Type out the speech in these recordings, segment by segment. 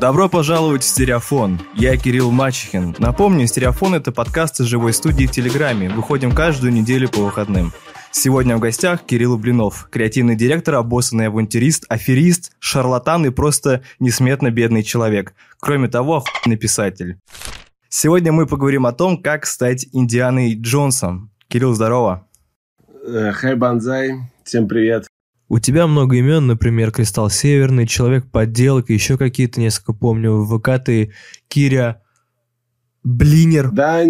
Добро пожаловать в Стереофон. Я Кирилл Мачехин. Напомню, Стереофон — это подкаст из живой студии в Телеграме. Выходим каждую неделю по выходным. Сегодня в гостях Кирилл Блинов, креативный директор, обоссанный авантюрист, аферист, шарлатан и просто несметно бедный человек. Кроме того, охуенный писатель. Сегодня мы поговорим о том, как стать Индианой Джонсом. Кирилл, здорово. Э, хай, Банзай. Всем привет. У тебя много имен, например, Кристалл Северный, Человек-подделка, еще какие-то несколько помню. ВК ты Киря Блинер. Да,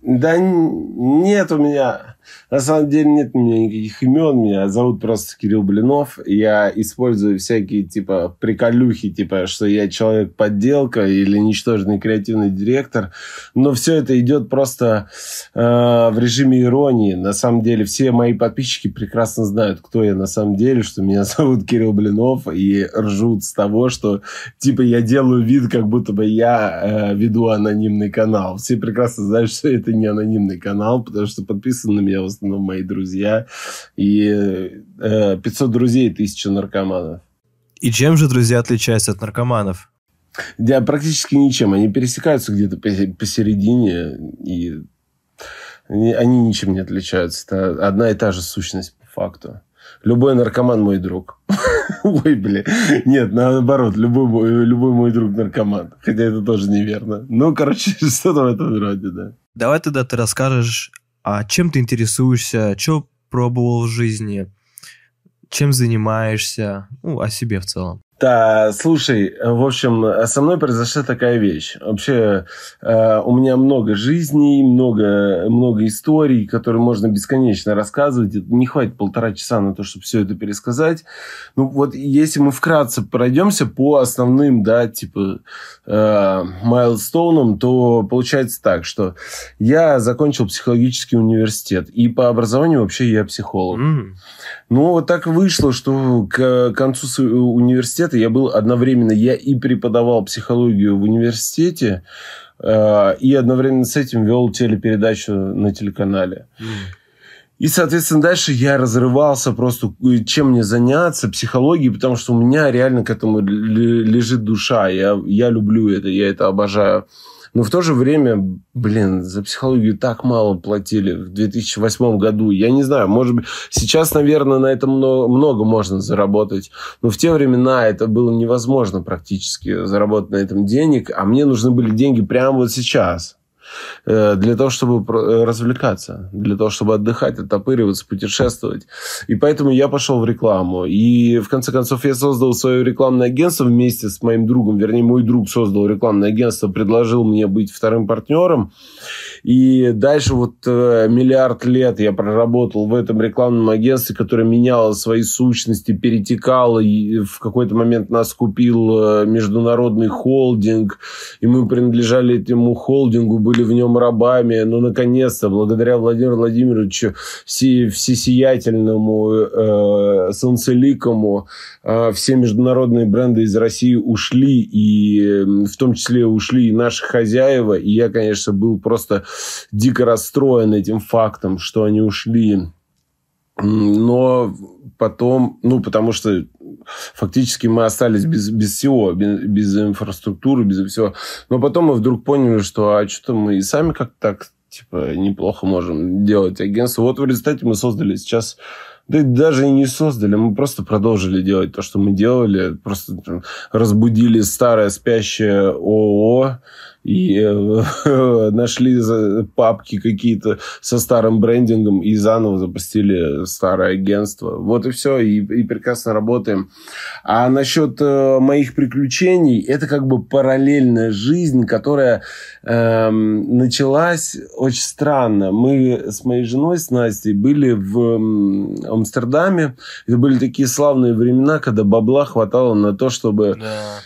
да нет у меня на самом деле нет у меня никаких имен. Меня зовут просто Кирилл Блинов. Я использую всякие, типа, приколюхи, типа, что я человек-подделка или ничтожный креативный директор. Но все это идет просто э, в режиме иронии. На самом деле все мои подписчики прекрасно знают, кто я на самом деле, что меня зовут Кирилл Блинов, и ржут с того, что, типа, я делаю вид, как будто бы я э, веду анонимный канал. Все прекрасно знают, что это не анонимный канал, потому что подписан на меня меня в основном мои друзья. И э, 500 друзей, 1000 наркоманов. И чем же друзья отличаются от наркоманов? Да, практически ничем. Они пересекаются где-то посередине, и они ничем не отличаются. Это одна и та же сущность по факту. Любой наркоман мой друг. Ой, бля. Нет, наоборот, любой, любой мой друг наркоман. Хотя это тоже неверно. Ну, короче, что-то в этом роде, да. Давай тогда ты расскажешь а чем ты интересуешься, что пробовал в жизни, чем занимаешься, ну, о себе в целом. Да, слушай, в общем, со мной произошла такая вещь. Вообще, э, у меня много жизней, много, много историй, которые можно бесконечно рассказывать. Не хватит полтора часа на то, чтобы все это пересказать. Ну, вот если мы вкратце пройдемся по основным, да, типа, э, майлстоунам, то получается так, что я закончил психологический университет. И по образованию вообще я психолог. Mm. Ну, вот так вышло, что к концу университета я был одновременно, я и преподавал психологию в университете, э, и одновременно с этим вел телепередачу на телеканале. Mm. И, соответственно, дальше я разрывался просто, чем мне заняться, психологией, потому что у меня реально к этому лежит душа. Я, я люблю это, я это обожаю. Но в то же время, блин, за психологию так мало платили в 2008 году. Я не знаю, может быть, сейчас, наверное, на этом много, много можно заработать. Но в те времена это было невозможно практически заработать на этом денег. А мне нужны были деньги прямо вот сейчас. Э, для того, чтобы э, развлекаться, для того, чтобы отдыхать, оттопыриваться, путешествовать. И поэтому я пошел в рекламу. И в конце концов я создал свое рекламное агентство вместе с моим другом. Вернее, мой друг создал рекламное агентство, предложил мне быть вторым партнером. И дальше вот э, миллиард лет я проработал в этом рекламном агентстве, которое меняло свои сущности, перетекало. И в какой-то момент нас купил э, международный холдинг. И мы принадлежали этому холдингу, были в нем рабами. Но, наконец-то, благодаря Владимиру Владимировичу всесиятельному, э, солнцеликому, э, все международные бренды из России ушли. И в том числе ушли и наши хозяева. И я, конечно, был просто дико расстроен этим фактом, что они ушли. Но потом, ну, потому что фактически мы остались без, без всего, без, без инфраструктуры, без всего. Но потом мы вдруг поняли, что а что-то мы и сами как-то так типа неплохо можем делать агентство. Вот в результате мы создали сейчас да даже и не создали, мы просто продолжили делать то, что мы делали, просто разбудили старое спящее ООО, и э, нашли папки какие-то со старым брендингом и заново запустили старое агентство. Вот и все, и, и прекрасно работаем. А насчет э, моих приключений, это как бы параллельная жизнь, которая э, началась очень странно. Мы с моей женой, с Настей, были в Амстердаме. Это были такие славные времена, когда бабла хватало на то, чтобы... Да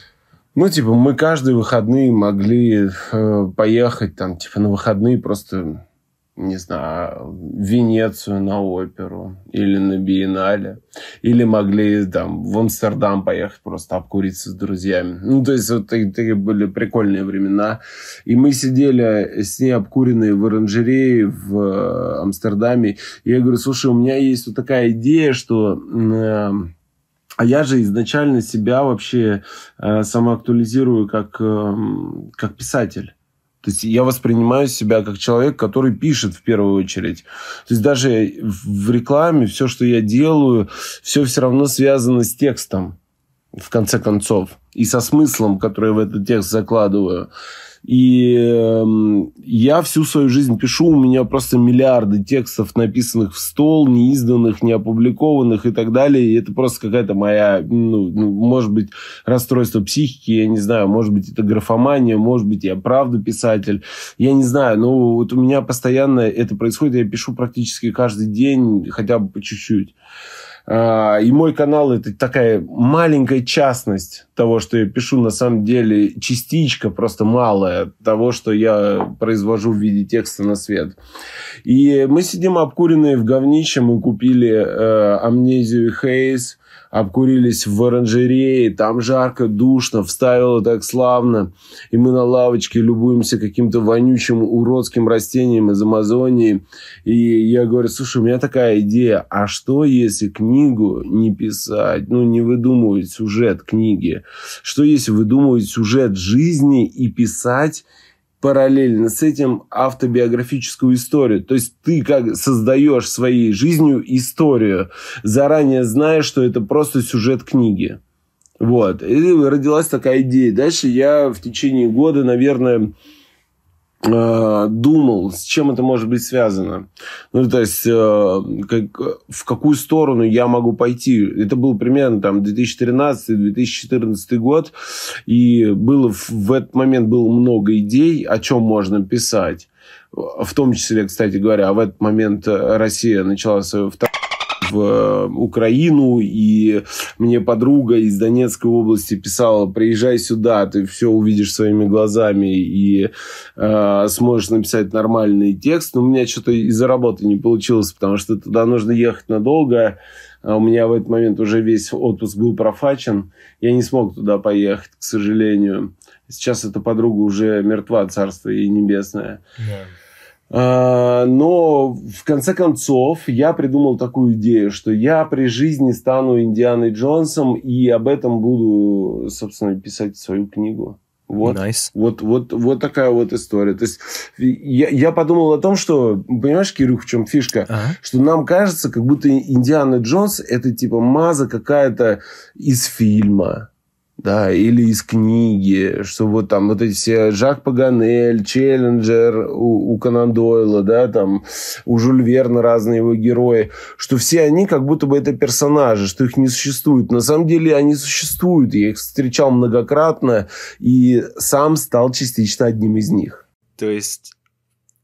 ну, типа, мы каждые выходные могли э, поехать там, типа, на выходные просто, не знаю, в Венецию на оперу или на Биеннале. Или могли там в Амстердам поехать просто обкуриться с друзьями. Ну, то есть, вот такие были прикольные времена. И мы сидели с ней обкуренные в оранжерее в э, Амстердаме. И я говорю, слушай, у меня есть вот такая идея, что... А я же изначально себя вообще э, самоактуализирую как, э, как писатель. То есть я воспринимаю себя как человек, который пишет в первую очередь. То есть даже в рекламе все, что я делаю, все все равно связано с текстом, в конце концов, и со смыслом, который в этот текст закладываю. И э, я всю свою жизнь пишу, у меня просто миллиарды текстов, написанных в стол, не изданных, не опубликованных и так далее. И это просто какая-то моя, ну, ну, может быть, расстройство психики, я не знаю, может быть, это графомания, может быть, я правда писатель, я не знаю. Но вот у меня постоянно это происходит, я пишу практически каждый день, хотя бы по чуть-чуть. А, и мой канал это такая маленькая частность того, что я пишу, на самом деле частичка просто малая того, что я произвожу в виде текста на свет. И мы сидим обкуренные в говнище, мы купили э, амнезию и хейс, обкурились в оранжерее, там жарко, душно, вставило так славно, и мы на лавочке любуемся каким-то вонючим уродским растением из Амазонии, и я говорю, слушай, у меня такая идея, а что если книгу не писать, ну, не выдумывать сюжет книги, что если выдумывать сюжет жизни и писать параллельно с этим автобиографическую историю. То есть ты как создаешь своей жизнью историю, заранее зная, что это просто сюжет книги. Вот. И родилась такая идея. Дальше я в течение года, наверное, думал, с чем это может быть связано. Ну, то есть, э, как, в какую сторону я могу пойти. Это был примерно там 2013-2014 год, и было в этот момент было много идей, о чем можно писать. В том числе, кстати говоря, в этот момент Россия начала свою вторую в э, Украину, и мне подруга из Донецкой области писала, приезжай сюда, ты все увидишь своими глазами и э, сможешь написать нормальный текст. Но у меня что-то из-за работы не получилось, потому что туда нужно ехать надолго. А у меня в этот момент уже весь отпуск был профачен. Я не смог туда поехать, к сожалению. Сейчас эта подруга уже мертва, царство и небесное. Yeah. А, но в конце концов я придумал такую идею, что я при жизни стану Индианой Джонсом и об этом буду, собственно, писать свою книгу. Вот, nice. вот, вот, вот такая вот история. То есть я, я подумал о том, что, понимаешь, Кирюх, в чем фишка? Ага. Что нам кажется, как будто Индиана Джонс это типа маза какая-то из фильма да, или из книги, что вот там вот эти все Жак Паганель, Челленджер у, у Конан Дойла, да, там у Жюль Верна разные его герои, что все они как будто бы это персонажи, что их не существует. На самом деле они существуют, я их встречал многократно и сам стал частично одним из них. То есть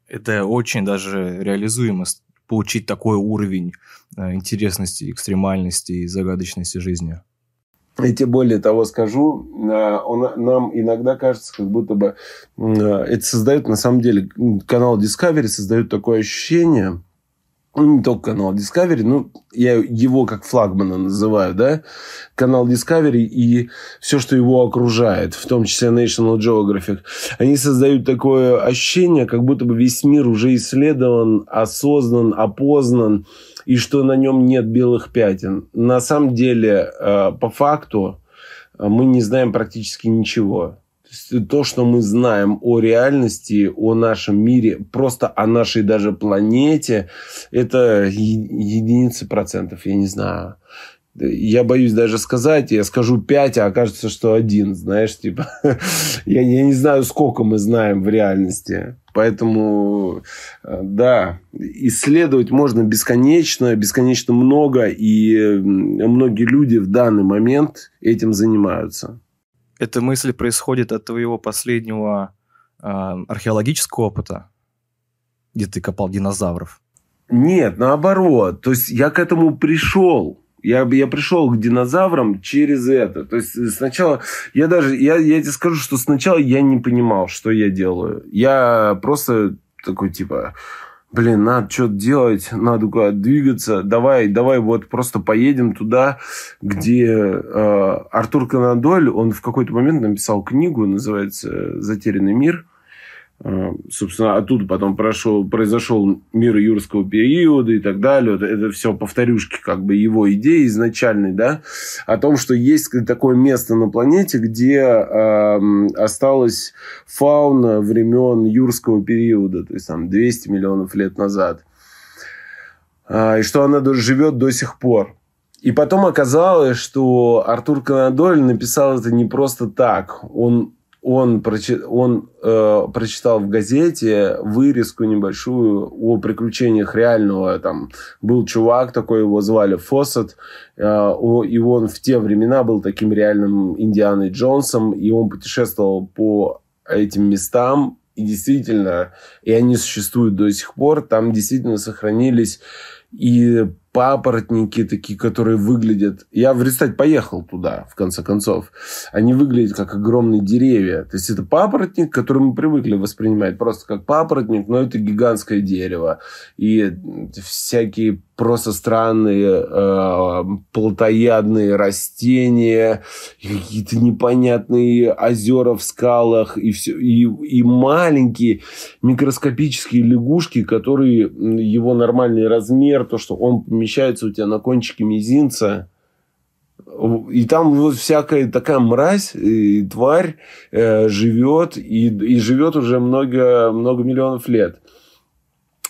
это очень даже реализуемо получить такой уровень э, интересности, экстремальности и загадочности жизни. Я тебе более того скажу, а, он, нам иногда кажется, как будто бы а, это создает, на самом деле, канал Discovery создает такое ощущение, не только канал Discovery, ну, я его как флагмана называю, да, канал Discovery и все, что его окружает, в том числе National Geographic, они создают такое ощущение, как будто бы весь мир уже исследован, осознан, опознан, и что на нем нет белых пятен. На самом деле, э, по факту, э, мы не знаем практически ничего. То, что мы знаем о реальности, о нашем мире, просто о нашей даже планете, это единицы процентов, я не знаю я боюсь даже сказать, я скажу 5, а окажется, что один, знаешь, типа, я, я не знаю, сколько мы знаем в реальности. Поэтому, э, да, исследовать можно бесконечно, бесконечно много, и многие люди в данный момент этим занимаются. Эта мысль происходит от твоего последнего э, археологического опыта, где ты копал динозавров? Нет, наоборот. То есть я к этому пришел я, я пришел к динозаврам через это. То есть сначала я даже, я, я тебе скажу, что сначала я не понимал, что я делаю. Я просто такой типа, блин, надо что-то делать, надо куда двигаться, давай, давай вот просто поедем туда, где э, Артур Конан Дойль, он в какой-то момент написал книгу, называется «Затерянный мир», собственно, оттуда потом прошел, произошел мир юрского периода и так далее. Это, это все повторюшки как бы его идеи изначальной, да, о том, что есть такое место на планете, где э, осталась фауна времен юрского периода, то есть там 200 миллионов лет назад. Э, и что она живет до сих пор. И потом оказалось, что Артур Конадоль написал это не просто так. Он он, прочи, он э, прочитал в газете вырезку небольшую о приключениях реального. Там был чувак такой, его звали Фоссет, э, и он в те времена был таким реальным Индианой Джонсом, и он путешествовал по этим местам, и действительно, и они существуют до сих пор, там действительно сохранились и папоротники такие, которые выглядят... Я в результате поехал туда, в конце концов. Они выглядят как огромные деревья. То есть, это папоротник, который мы привыкли воспринимать просто как папоротник, но это гигантское дерево. И всякие просто странные э, плотоядные растения, какие-то непонятные озера в скалах, и, все, и, и маленькие микроскопические лягушки, которые его нормальный размер, то, что он помещается у тебя на кончике мизинца, и там вот всякая такая мразь и тварь э, живет, и, и живет уже много, много миллионов лет.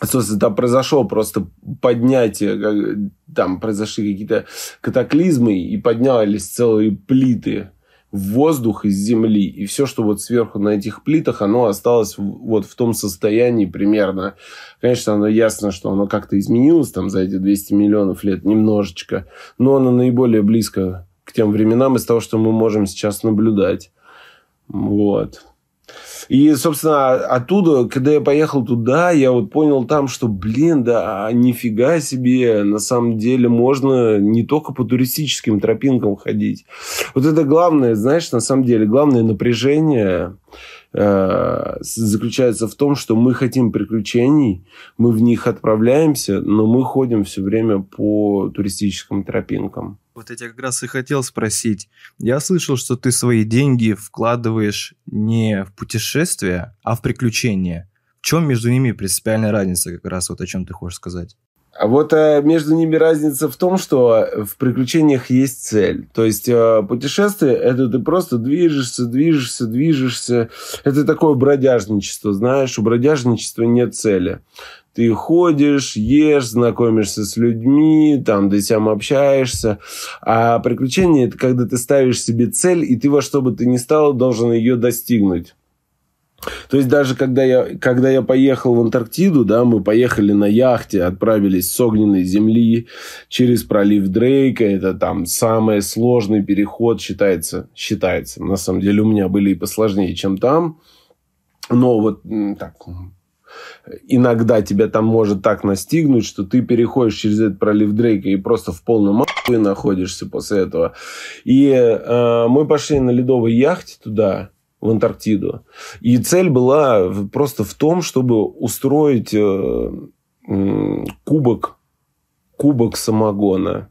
Собственно, там произошло просто поднятие, там произошли какие-то катаклизмы, и поднялись целые плиты в воздух из земли, и все, что вот сверху на этих плитах, оно осталось вот в том состоянии примерно. Конечно, оно ясно, что оно как-то изменилось там за эти 200 миллионов лет немножечко, но оно наиболее близко к тем временам из того, что мы можем сейчас наблюдать. Вот. И, собственно, оттуда, когда я поехал туда, я вот понял там, что, блин, да, нифига себе, на самом деле можно не только по туристическим тропинкам ходить. Вот это главное, знаешь, на самом деле, главное напряжение э, заключается в том, что мы хотим приключений, мы в них отправляемся, но мы ходим все время по туристическим тропинкам. Вот я тебя как раз и хотел спросить. Я слышал, что ты свои деньги вкладываешь не в путешествия, а в приключения. В чем между ними принципиальная разница, как раз вот о чем ты хочешь сказать? А вот э, между ними разница в том, что в приключениях есть цель. То есть э, путешествие это ты просто движешься, движешься, движешься. Это такое бродяжничество, знаешь, у бродяжничества нет цели ты ходишь, ешь, знакомишься с людьми, там, ты сам общаешься. А приключение – это когда ты ставишь себе цель, и ты во что бы ты ни стал должен ее достигнуть. То есть даже когда я, когда я поехал в Антарктиду, да, мы поехали на яхте, отправились с огненной земли через пролив Дрейка. Это там самый сложный переход считается. Считается. На самом деле у меня были и посложнее, чем там. Но вот так, иногда тебя там может так настигнуть, что ты переходишь через этот пролив Дрейка и просто в полном охуе находишься после этого. И э, мы пошли на ледовой яхте туда, в Антарктиду. И цель была просто в том, чтобы устроить э, э, кубок, кубок самогона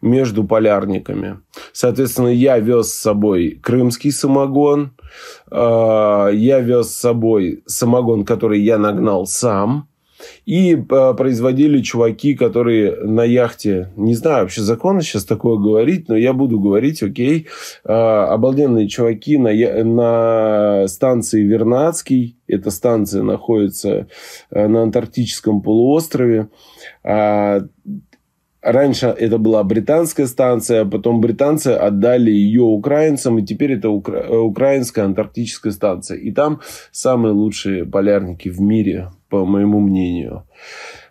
между полярниками. Соответственно, я вез с собой крымский самогон, а, я вез с собой самогон, который я нагнал сам. И а, производили чуваки, которые на яхте, не знаю, вообще законно сейчас такое говорить, но я буду говорить, окей, а, обалденные чуваки на, на станции Вернадский, эта станция находится на Антарктическом полуострове, Раньше это была британская станция, потом британцы отдали ее украинцам, и теперь это укра... украинская антарктическая станция. И там самые лучшие полярники в мире, по моему мнению.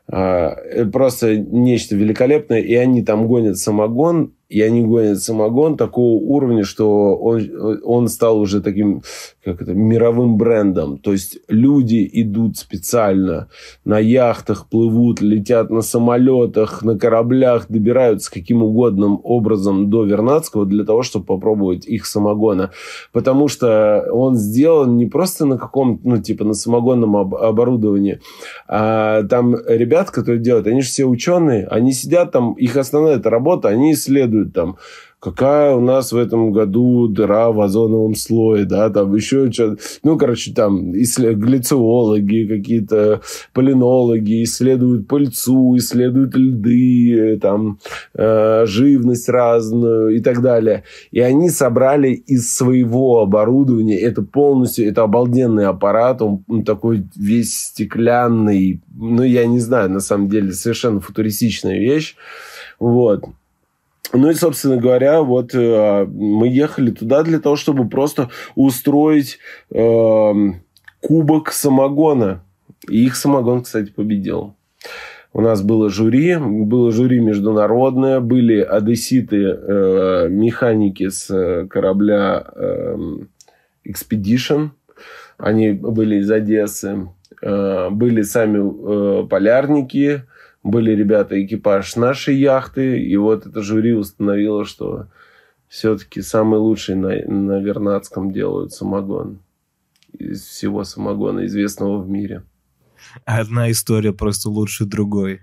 А, просто нечто великолепное, и они там гонят самогон, и они гонят самогон такого уровня, что он, он стал уже таким как это, мировым брендом. То есть люди идут специально на яхтах, плывут, летят на самолетах, на кораблях, добираются каким угодно образом до Вернадского для того, чтобы попробовать их самогона. Потому что он сделан не просто на каком ну, типа на самогонном об- оборудовании, а там ребят, которые делают, они же все ученые, они сидят там, их основная работа, они исследуют рассказывают там, какая у нас в этом году дыра в озоновом слое, да, там еще что-то. Ну, короче, там глициологи, какие-то полинологи исследуют пыльцу, исследуют льды, там, э, живность разную и так далее. И они собрали из своего оборудования, это полностью, это обалденный аппарат, он такой весь стеклянный, ну, я не знаю, на самом деле, совершенно футуристичная вещь. Вот. Ну и, собственно говоря, вот э, мы ехали туда для того, чтобы просто устроить э, кубок самогона. И их самогон, кстати, победил. У нас было жюри, было жюри международное, были одесситы, э, механики с корабля э, Expedition. Они были из Одессы. Э, были сами э, полярники, были ребята, экипаж нашей яхты, и вот это жюри установило, что все-таки самый лучший на, на Вернадском делают самогон из всего самогона, известного в мире. Одна история просто лучше другой.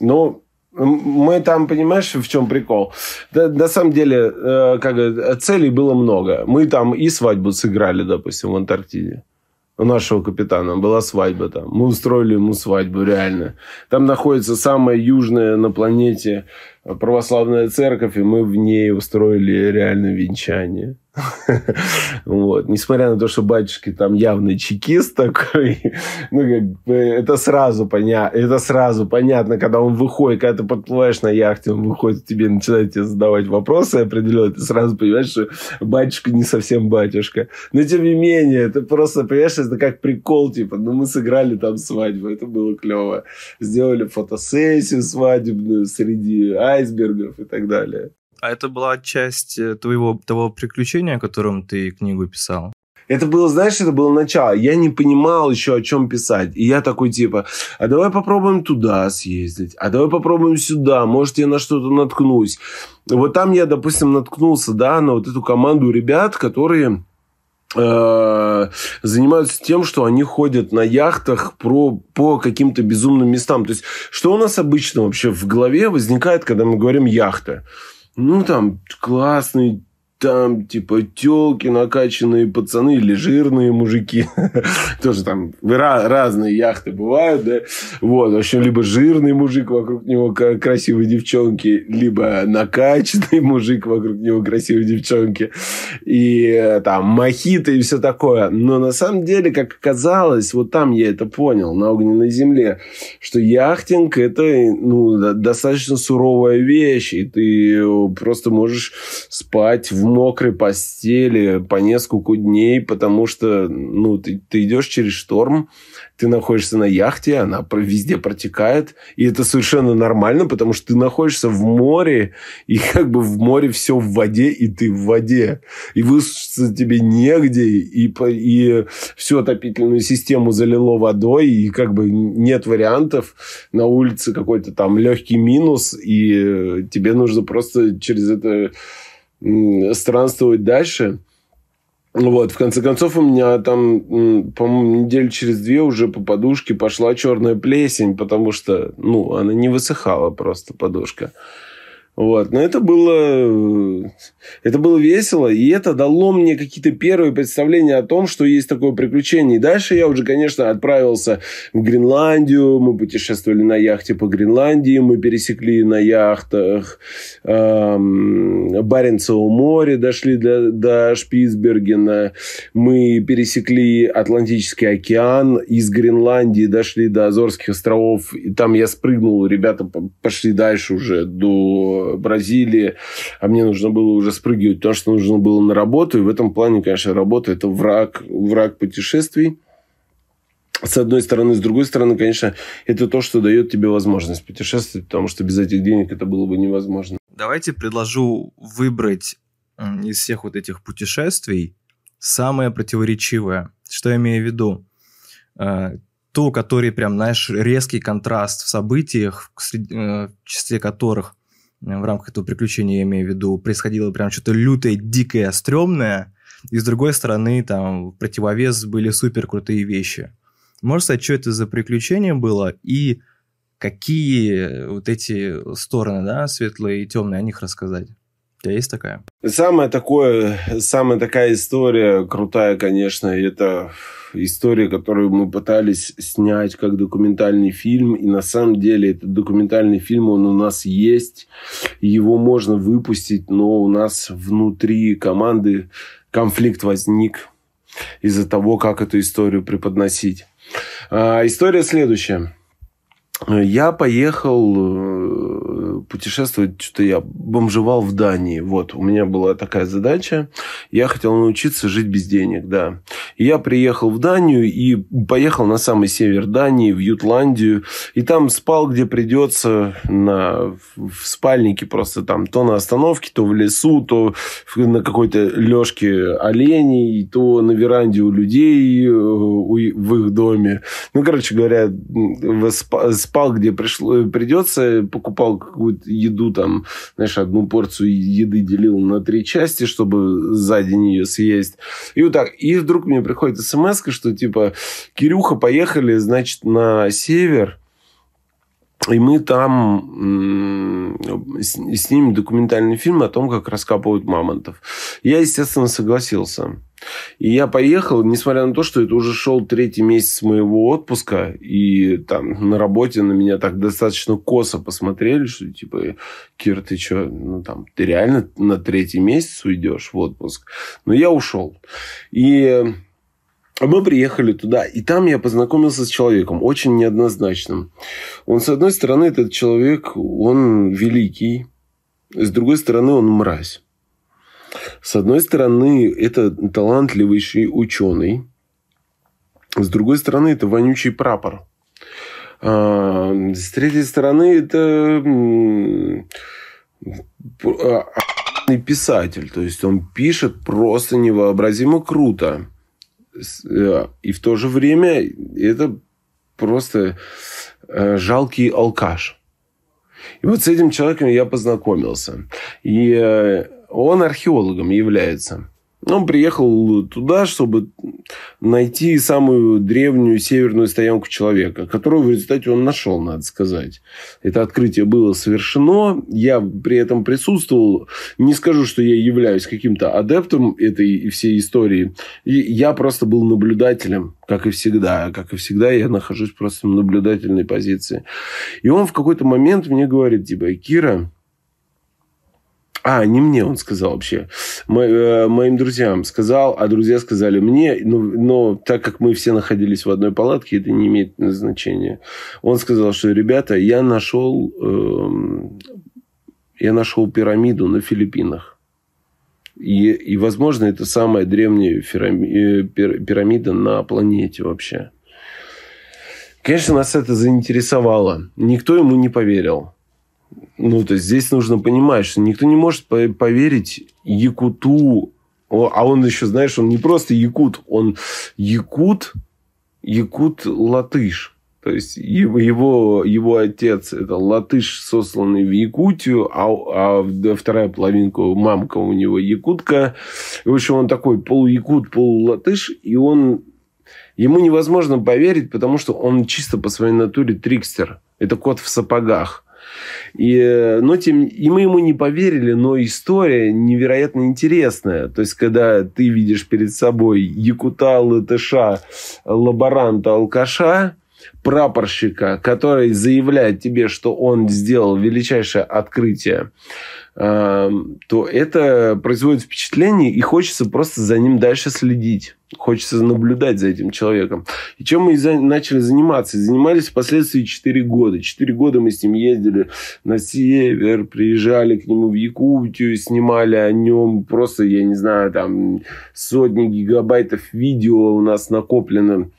Ну, мы там, понимаешь, в чем прикол? Да, на самом деле, э, как целей было много. Мы там и свадьбу сыграли, допустим, в Антарктиде нашего капитана была свадьба там. Мы устроили ему свадьбу, реально. Там находится самая южная на планете православная церковь, и мы в ней устроили реально венчание. Вот. Несмотря на то, что батюшки там явный чекист такой, ну, как бы, это сразу понятно, это сразу понятно, когда он выходит, когда ты подплываешь на яхте, он выходит тебе, начинает тебе задавать вопросы определенные, ты сразу понимаешь, что батюшка не совсем батюшка. Но, тем не менее, это просто, понимаешь, это как прикол, типа, ну, мы сыграли там свадьбу, это было клево. Сделали фотосессию свадебную среди айсбергов и так далее. А это была часть э, твоего того приключения, о котором ты книгу писал? Это было, знаешь, это было начало. Я не понимал еще, о чем писать. И я такой, типа, а давай попробуем туда съездить, а давай попробуем сюда, может, я на что-то наткнусь. Вот там я, допустим, наткнулся, да, на вот эту команду ребят, которые э, занимаются тем, что они ходят на яхтах про, по каким-то безумным местам. То есть, что у нас обычно вообще в голове возникает, когда мы говорим яхта? Ну, там, классный там, типа, телки накачанные пацаны или жирные мужики. Тоже там разные яхты бывают, да. Вот, в общем, либо жирный мужик, вокруг него красивые девчонки, либо накачанный мужик, вокруг него красивые девчонки. И э, там мохито и все такое. Но на самом деле, как оказалось, вот там я это понял, на огненной земле, что яхтинг это, ну, достаточно суровая вещь, и ты просто можешь спать в мокрой постели по несколько дней, потому что ну, ты, ты идешь через шторм, ты находишься на яхте, она везде протекает, и это совершенно нормально, потому что ты находишься в море, и как бы в море все в воде, и ты в воде. И высушиться тебе негде, и, и всю отопительную систему залило водой, и как бы нет вариантов. На улице какой-то там легкий минус, и тебе нужно просто через это странствовать дальше. Вот, в конце концов, у меня там, по-моему, неделю через две уже по подушке пошла черная плесень, потому что, ну, она не высыхала просто подушка. Вот. Но это было, это было весело, и это дало мне какие-то первые представления о том, что есть такое приключение. И дальше я уже, конечно, отправился в Гренландию, мы путешествовали на яхте по Гренландии, мы пересекли на яхтах эм, Баренцево море, дошли до, до Шпицбергена, мы пересекли Атлантический океан, из Гренландии дошли до Азорских островов, и там я спрыгнул, ребята пошли дальше уже до Бразилии, а мне нужно было уже спрыгивать, потому что нужно было на работу. И в этом плане, конечно, работа – это враг, враг путешествий. С одной стороны. С другой стороны, конечно, это то, что дает тебе возможность путешествовать, потому что без этих денег это было бы невозможно. Давайте предложу выбрать из всех вот этих путешествий самое противоречивое. Что я имею в виду? Э, то, который прям, знаешь, резкий контраст в событиях, э, в числе которых в рамках этого приключения, я имею в виду, происходило прям что-то лютое, дикое, стрёмное, и с другой стороны, там, в противовес были супер крутые вещи. Можешь сказать, что это за приключение было, и какие вот эти стороны, да, светлые и темные, о них рассказать? Тебя есть такая? Самая, такое, самая такая история крутая, конечно, это история, которую мы пытались снять как документальный фильм. И на самом деле этот документальный фильм, он у нас есть. Его можно выпустить, но у нас внутри команды конфликт возник из-за того, как эту историю преподносить. А, история следующая. Я поехал э, путешествовать, что-то я бомжевал в Дании. Вот, у меня была такая задача. Я хотел научиться жить без денег, да. Я приехал в Данию и поехал на самый север Дании, в Ютландию. И там спал, где придется, на, в спальнике просто там. То на остановке, то в лесу, то на какой-то лёжке оленей, то на веранде у людей э, в их доме. Ну, короче говоря, спал, где пришло, придется, покупал какую-то еду, там, знаешь, одну порцию еды делил на три части, чтобы за день ее съесть. И вот так. И вдруг мне приходит смс, что типа, Кирюха, поехали, значит, на север, и мы там снимем документальный фильм о том, как раскапывают мамонтов. Я, естественно, согласился. И я поехал, несмотря на то, что это уже шел третий месяц моего отпуска, и там на работе на меня так достаточно косо посмотрели, что типа, Кир, ты что, ну там, ты реально на третий месяц уйдешь в отпуск? Но я ушел. И мы приехали туда, и там я познакомился с человеком, очень неоднозначным. Он, с одной стороны, этот человек, он великий, с другой стороны, он мразь. С одной стороны, это талантливейший ученый, с другой стороны, это вонючий прапор. А, с третьей стороны, это а, писатель. То есть, он пишет просто невообразимо круто. Э, и в то же время это просто э, жалкий алкаш. И вот с этим человеком я познакомился. И э, он археологом является. Он приехал туда, чтобы найти самую древнюю северную стоянку человека, которую в результате он нашел, надо сказать. Это открытие было совершено. Я при этом присутствовал. Не скажу, что я являюсь каким-то адептом этой всей истории. Я просто был наблюдателем, как и всегда. Как и всегда, я нахожусь просто в наблюдательной позиции. И он в какой-то момент мне говорит, типа, Кира, а, не мне он сказал вообще. Мо, э, моим друзьям сказал, а друзья сказали мне. Но, но так как мы все находились в одной палатке, это не имеет значения. Он сказал, что, ребята, я нашел, э, я нашел пирамиду на Филиппинах. И, и, возможно, это самая древняя э, пирамида на планете вообще. Конечно, нас это заинтересовало. Никто ему не поверил. Ну, то есть здесь нужно понимать, что никто не может поверить якуту, а он еще, знаешь, он не просто якут, он якут, якут-латыш. То есть его, его, отец это латыш, сосланный в Якутию, а, а вторая половинка, мамка у него якутка. В общем, он такой полуякут, полулатыш, и он ему невозможно поверить, потому что он чисто по своей натуре трикстер. Это кот в сапогах. И, но тем, и мы ему не поверили, но история невероятно интересная. То есть, когда ты видишь перед собой якута, латыша, лаборанта, алкаша, прапорщика, который заявляет тебе, что он сделал величайшее открытие, то это производит впечатление, и хочется просто за ним дальше следить. Хочется наблюдать за этим человеком. И чем мы начали заниматься? Занимались впоследствии 4 года. 4 года мы с ним ездили на север, приезжали к нему в Якутию, снимали о нем просто, я не знаю, там сотни гигабайтов видео у нас накоплено.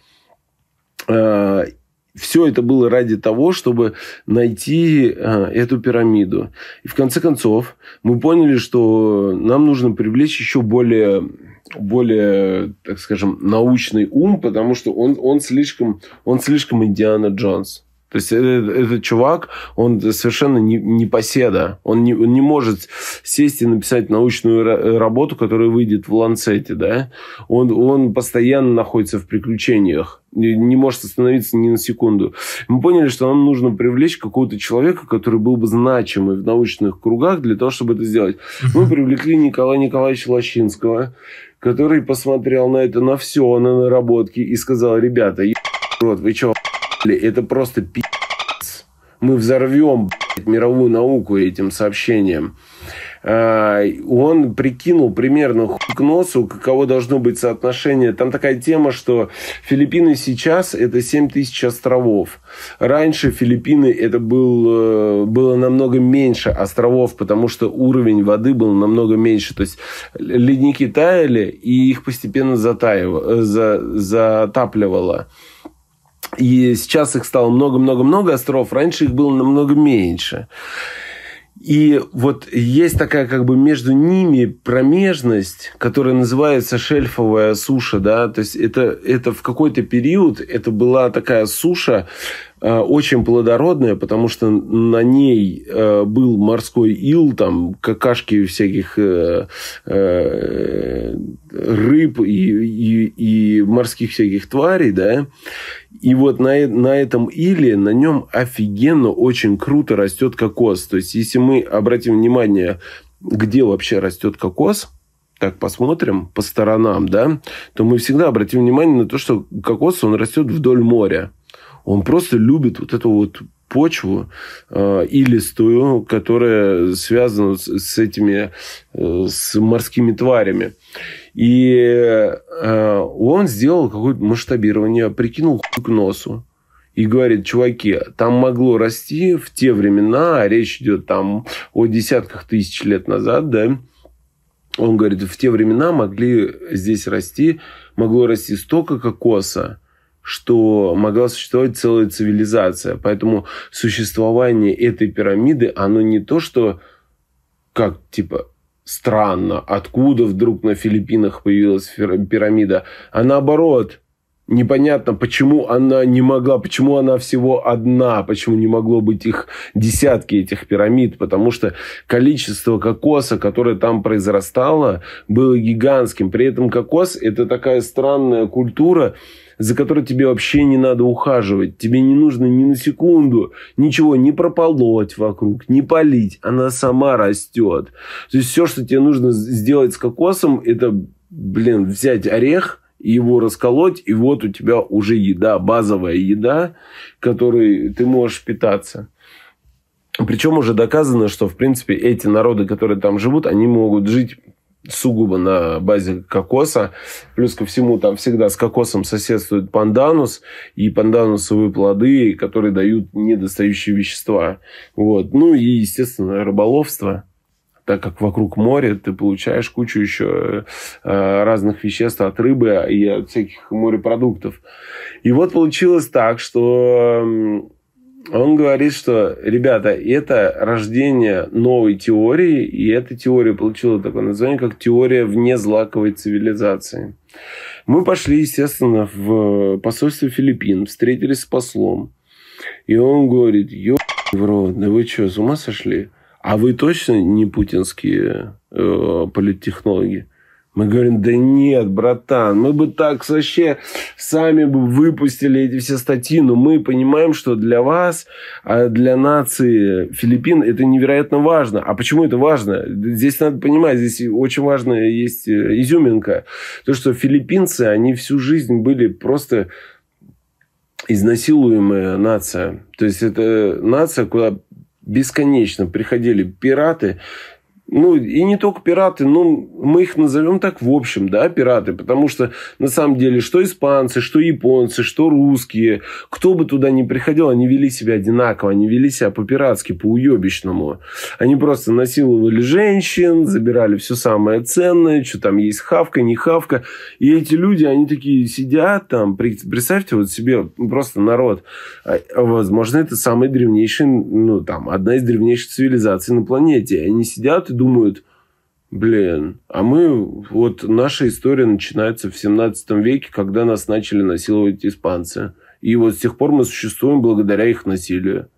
Все это было ради того, чтобы найти э, эту пирамиду. И в конце концов мы поняли, что нам нужно привлечь еще более более, так скажем, научный ум, потому что он, он, слишком, он слишком Индиана Джонс. То есть этот, этот чувак, он совершенно не, не поседа. Он не, он не может сесть и написать научную работу, которая выйдет в Ланцете. Да? Он, он постоянно находится в приключениях. Не, не может остановиться ни на секунду. Мы поняли, что нам нужно привлечь какого-то человека, который был бы значимый в научных кругах для того, чтобы это сделать. Мы привлекли Николая Николаевича Лощинского, который посмотрел на это, на все, на наработки и сказал, ребята, рот, вы что, это просто пи***ц. Мы взорвем мировую науку этим сообщением. А, он прикинул примерно к носу, каково должно быть соотношение. Там такая тема, что Филиппины сейчас это 7 тысяч островов. Раньше Филиппины это был, э, было намного меньше островов, потому что уровень воды был намного меньше. То есть ледники таяли, и их постепенно затаивало, за, затапливало. И сейчас их стало много-много-много островов. Раньше их было намного меньше. И вот есть такая как бы между ними промежность, которая называется шельфовая суша, да, то есть это, это в какой-то период это была такая суша, очень плодородная, потому что на ней э, был морской ил, там какашки всяких э, рыб и, и, и морских всяких тварей, да. И вот на, на этом иле, на нем офигенно, очень круто растет кокос. То есть, если мы обратим внимание, где вообще растет кокос, так посмотрим по сторонам, да, то мы всегда обратим внимание на то, что кокос, он растет вдоль моря. Он просто любит вот эту вот почву э, илистую, которая связана с, с этими э, с морскими тварями. И э, он сделал какое-то масштабирование, прикинул к носу и говорит, чуваки, там могло расти в те времена, а речь идет там о десятках тысяч лет назад, да, он говорит, в те времена могли здесь расти, могло расти столько кокоса, что могла существовать целая цивилизация. Поэтому существование этой пирамиды, оно не то, что как типа странно, откуда вдруг на Филиппинах появилась пирамида, а наоборот, непонятно, почему она не могла, почему она всего одна, почему не могло быть их десятки этих пирамид, потому что количество кокоса, которое там произрастало, было гигантским. При этом кокос – это такая странная культура, за которой тебе вообще не надо ухаживать. Тебе не нужно ни на секунду ничего не прополоть вокруг, не полить. Она сама растет. То есть, все, что тебе нужно сделать с кокосом, это, блин, взять орех, его расколоть, и вот у тебя уже еда, базовая еда, которой ты можешь питаться. Причем уже доказано, что, в принципе, эти народы, которые там живут, они могут жить сугубо на базе кокоса. Плюс ко всему там всегда с кокосом соседствует панданус и панданусовые плоды, которые дают недостающие вещества. Вот. Ну и, естественно, рыболовство так как вокруг моря ты получаешь кучу еще э, разных веществ от рыбы и от всяких морепродуктов. И вот получилось так, что он говорит, что, ребята, это рождение новой теории, и эта теория получила такое название, как теория вне злаковой цивилизации. Мы пошли, естественно, в посольство Филиппин, встретились с послом. И он говорит, ё в да вы что, с ума сошли? А вы точно не путинские э, политтехнологи? Мы говорим, да нет, братан, мы бы так вообще сами бы выпустили эти все статьи, но мы понимаем, что для вас, а для нации Филиппин это невероятно важно. А почему это важно? Здесь надо понимать, здесь очень важно есть э, изюминка. То, что филиппинцы, они всю жизнь были просто изнасилуемая нация. То есть, это нация, куда бесконечно приходили пираты, ну, и не только пираты, ну, мы их назовем так в общем, да, пираты, потому что, на самом деле, что испанцы, что японцы, что русские, кто бы туда ни приходил, они вели себя одинаково, они вели себя по-пиратски, по-уебищному. Они просто насиловали женщин, забирали все самое ценное, что там есть хавка, не хавка. И эти люди, они такие сидят там, представьте вот себе просто народ. А, возможно, это самый древнейший, ну, там, одна из древнейших цивилизаций на планете. Они сидят и думают, блин, а мы, вот наша история начинается в 17 веке, когда нас начали насиловать испанцы. И вот с тех пор мы существуем благодаря их насилию.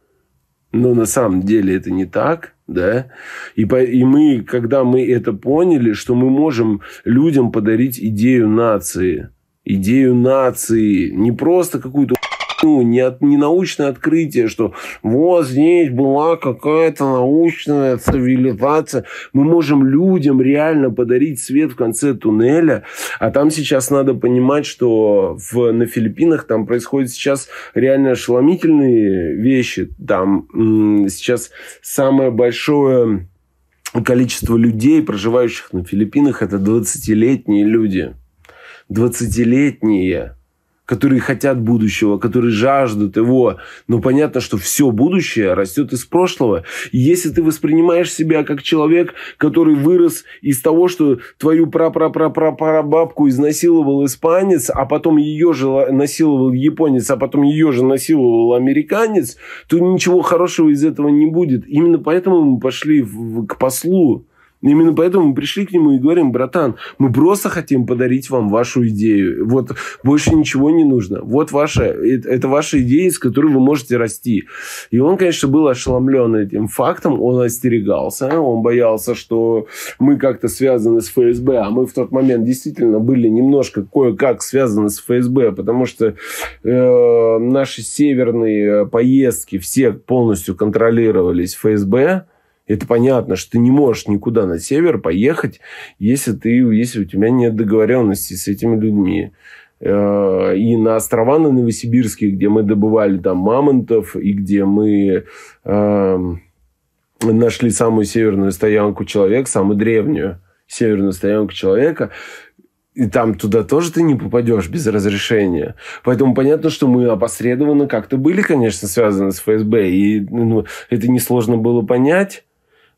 Но на самом деле это не так, да. И, по, и мы, когда мы это поняли, что мы можем людям подарить идею нации, идею нации, не просто какую-то ну, не, от, не научное открытие, что вот здесь была какая-то научная цивилизация. Мы можем людям реально подарить свет в конце туннеля. А там сейчас надо понимать, что в, на Филиппинах там происходят сейчас реально ошеломительные вещи. Там м- сейчас самое большое количество людей, проживающих на Филиппинах, это 20-летние люди. 20-летние которые хотят будущего, которые жаждут его. Но понятно, что все будущее растет из прошлого. И если ты воспринимаешь себя как человек, который вырос из того, что твою прапрапрапрапрабабку изнасиловал испанец, а потом ее же насиловал японец, а потом ее же насиловал американец, то ничего хорошего из этого не будет. Именно поэтому мы пошли в, к послу Именно поэтому мы пришли к нему и говорим, братан, мы просто хотим подарить вам вашу идею. Вот больше ничего не нужно. Вот ваша, это ваша идея, с которой вы можете расти. И он, конечно, был ошеломлен этим фактом, он остерегался, он боялся, что мы как-то связаны с ФСБ, а мы в тот момент действительно были немножко кое-как связаны с ФСБ, потому что э, наши северные поездки все полностью контролировались ФСБ, это понятно, что ты не можешь никуда на север поехать, если, ты, если у тебя нет договоренности с этими людьми. Э, и на острова на Новосибирске, где мы добывали там мамонтов, и где мы э, нашли самую северную стоянку человека, самую древнюю северную стоянку человека, и там туда тоже ты не попадешь без разрешения. Поэтому понятно, что мы опосредованно как-то были, конечно, связаны с ФСБ. И ну, это несложно было понять.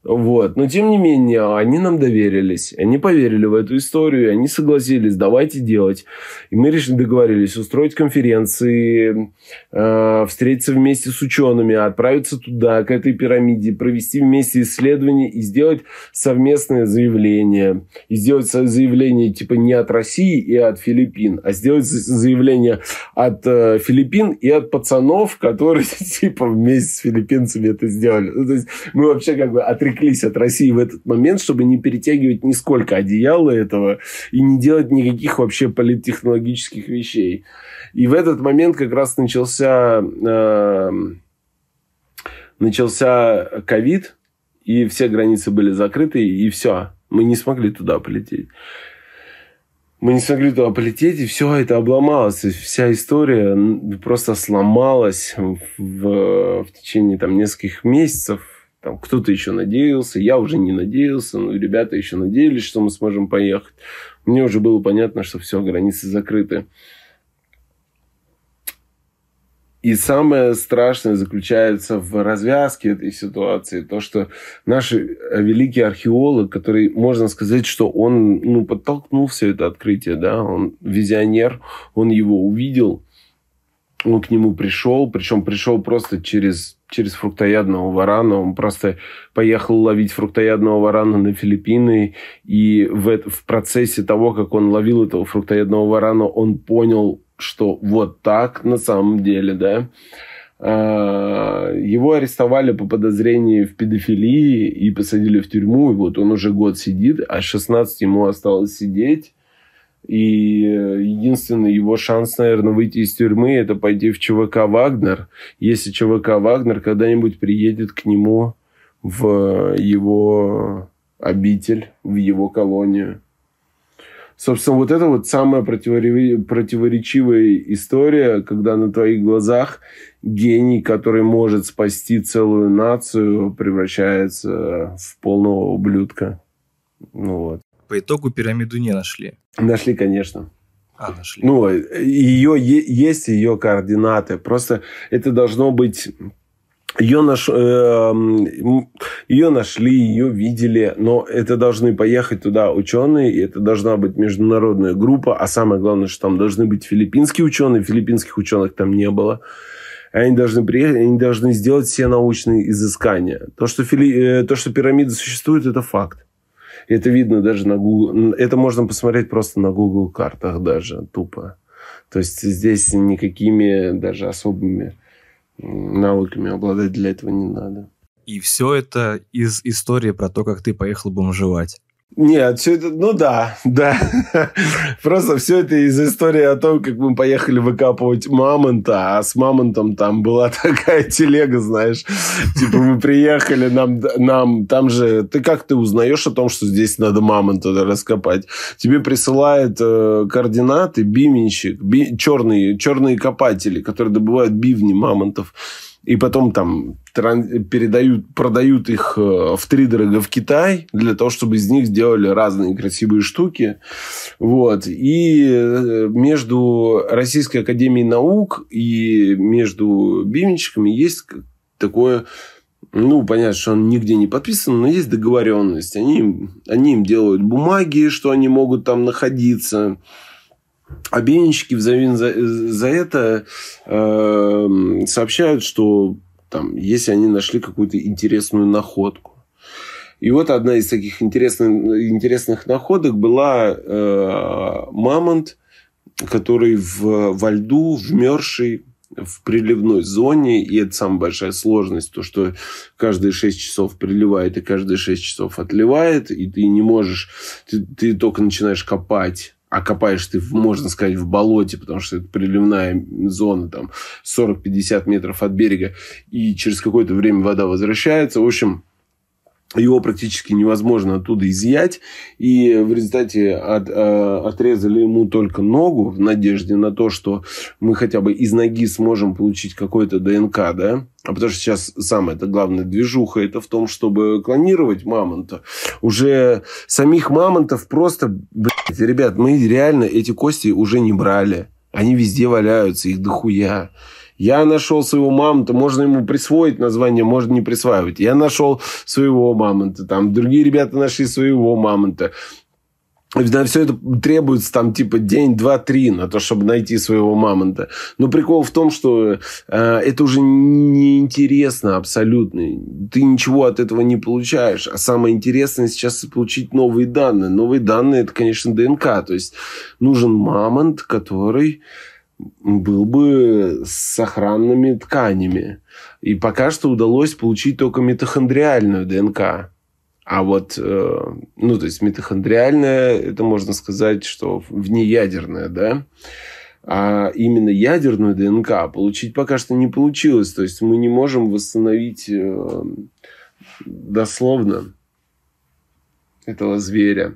Вот. Но, тем не менее, они нам доверились. Они поверили в эту историю. Они согласились, давайте делать. И мы решили, договорились устроить конференции, э, встретиться вместе с учеными, отправиться туда, к этой пирамиде, провести вместе исследования и сделать совместное заявление. И сделать заявление типа не от России и от Филиппин, а сделать заявление от э, Филиппин и от пацанов, которые типа вместе с филиппинцами это сделали. Ну, то есть мы вообще как бы отрекли отреклись от России в этот момент, чтобы не перетягивать нисколько одеяла этого и не делать никаких вообще политтехнологических вещей. И в этот момент как раз начался э, начался ковид, и все границы были закрыты, и все. Мы не смогли туда полететь. Мы не смогли туда полететь, и все это обломалось. И вся история просто сломалась в, в течение там, нескольких месяцев. Там кто-то еще надеялся, я уже не надеялся, но ребята еще надеялись, что мы сможем поехать. Мне уже было понятно, что все, границы закрыты. И самое страшное заключается в развязке этой ситуации. То, что наш великий археолог, который, можно сказать, что он ну, подтолкнул все это открытие, да, он визионер, он его увидел, он к нему пришел, причем пришел просто через через фруктоядного варана. Он просто поехал ловить фруктоядного варана на Филиппины. И в, в процессе того, как он ловил этого фруктоядного варана, он понял, что вот так на самом деле, да. А, его арестовали по подозрению в педофилии и посадили в тюрьму. И вот он уже год сидит, а 16 ему осталось сидеть. И э, единственный его шанс, наверное, выйти из тюрьмы, это пойти в ЧВК «Вагнер». Если ЧВК «Вагнер» когда-нибудь приедет к нему в его обитель, в его колонию. Собственно, вот это вот самая противоречивая история, когда на твоих глазах гений, который может спасти целую нацию, превращается в полного ублюдка. Ну вот. По итогу пирамиду не нашли. Нашли, конечно. А, нашли. Ну, ее, есть ее координаты. Просто это должно быть ее, наш, э, ее нашли, ее видели, но это должны поехать туда ученые, и это должна быть международная группа, а самое главное, что там должны быть филиппинские ученые, филиппинских ученых там не было. Они должны приехать, они должны сделать все научные изыскания. То, что, фили, э, то, что пирамиды существуют, это факт. Это видно даже на Google. Это можно посмотреть просто на Google картах даже, тупо. То есть здесь никакими даже особыми навыками обладать для этого не надо. И все это из истории про то, как ты поехал бомжевать. Нет, все это, ну да, да. Просто все это из истории о том, как мы поехали выкапывать мамонта, а с мамонтом там была такая телега, знаешь. Типа мы приехали, нам, нам там же... Ты как ты узнаешь о том, что здесь надо мамонта раскопать? Тебе присылают э, координаты бименщик, би, черные, черные копатели, которые добывают бивни мамонтов и потом там передают, продают их э, в три дорого в Китай для того, чтобы из них сделали разные красивые штуки. Вот. И э, между Российской Академией Наук и между бименщиками есть такое ну, понятно, что он нигде не подписан, но есть договоренность. Они, они им делают бумаги, что они могут там находиться. Обменщики взамен за, за это э, сообщают, что там, если они нашли какую-то интересную находку. И вот одна из таких интересных, интересных находок была э, мамонт, который в, во льду, вмерзший в приливной зоне, и это самая большая сложность, то, что каждые 6 часов приливает и каждые 6 часов отливает, и ты не можешь, ты, ты только начинаешь копать а копаешь ты, можно сказать, в болоте, потому что это приливная зона, там, 40-50 метров от берега, и через какое-то время вода возвращается. В общем, его практически невозможно оттуда изъять. И в результате от, э, отрезали ему только ногу в надежде на то, что мы хотя бы из ноги сможем получить какой-то ДНК, да? А потому что сейчас самая это главная движуха это в том, чтобы клонировать мамонта. Уже самих мамонтов просто, блядь, ребят, мы реально эти кости уже не брали. Они везде валяются, их дохуя. Я нашел своего мамонта, можно ему присвоить название, можно не присваивать. Я нашел своего мамонта, там другие ребята нашли своего мамонта. На все это требуется там типа день, два, три на то, чтобы найти своего мамонта. Но прикол в том, что э, это уже неинтересно абсолютно. Ты ничего от этого не получаешь. А самое интересное сейчас получить новые данные. Новые данные это, конечно, ДНК. То есть нужен мамонт, который был бы с охранными тканями. И пока что удалось получить только митохондриальную ДНК. А вот, э, ну, то есть митохондриальная, это можно сказать, что внеядерная, да? А именно ядерную ДНК получить пока что не получилось. То есть мы не можем восстановить э, дословно этого зверя.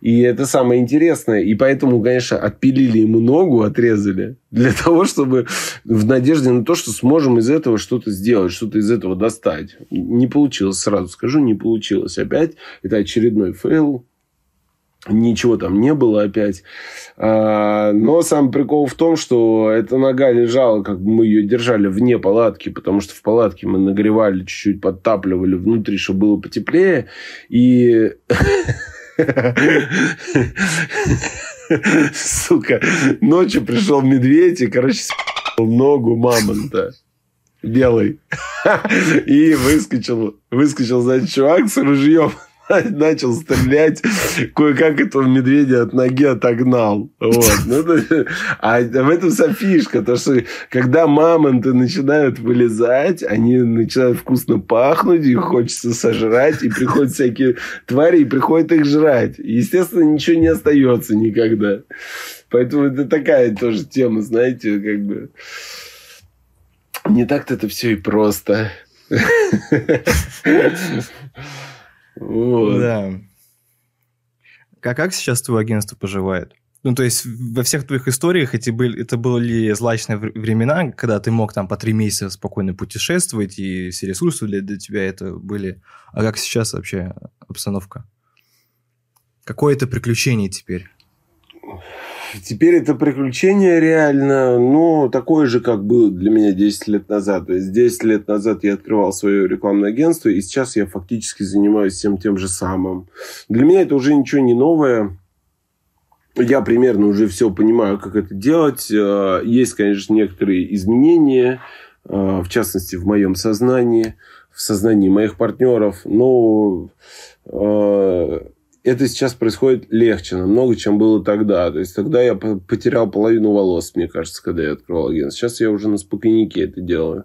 И это самое интересное. И поэтому, конечно, отпилили ему ногу, отрезали, для того, чтобы в надежде на то, что сможем из этого что-то сделать, что-то из этого достать. Не получилось, сразу скажу, не получилось. Опять это очередной fail Ничего там не было опять. А, но сам прикол в том, что эта нога лежала, как бы мы ее держали вне палатки, потому что в палатке мы нагревали, чуть-чуть подтапливали внутри, чтобы было потеплее. И... Сука, ночью пришел медведь и, короче, ногу мамонта белый. И выскочил, выскочил, значит, чувак с ружьем начал стрелять, кое-как этого медведя от ноги отогнал. Вот. Ну, а в этом вся фишка, то что когда мамонты начинают вылезать, они начинают вкусно пахнуть, их хочется сожрать, и приходят всякие твари, и приходят их жрать. естественно, ничего не остается никогда. Поэтому это такая тоже тема, знаете, как бы... Не так-то это все и просто. Вот. Да. А как сейчас твое агентство поживает? Ну, то есть во всех твоих историях эти были, это были злачные времена, когда ты мог там по три месяца спокойно путешествовать, и все ресурсы для, для тебя это были. А как сейчас вообще обстановка? Какое это приключение теперь? Теперь это приключение реально, ну, такое же, как было для меня 10 лет назад. То есть 10 лет назад я открывал свое рекламное агентство, и сейчас я фактически занимаюсь всем тем же самым. Для меня это уже ничего не новое. Я примерно уже все понимаю, как это делать. Э, есть, конечно, некоторые изменения, э, в частности, в моем сознании, в сознании моих партнеров. Но э, это сейчас происходит легче намного, чем было тогда. То есть тогда я потерял половину волос, мне кажется, когда я открывал агентство. Сейчас я уже на спокойнике это делаю.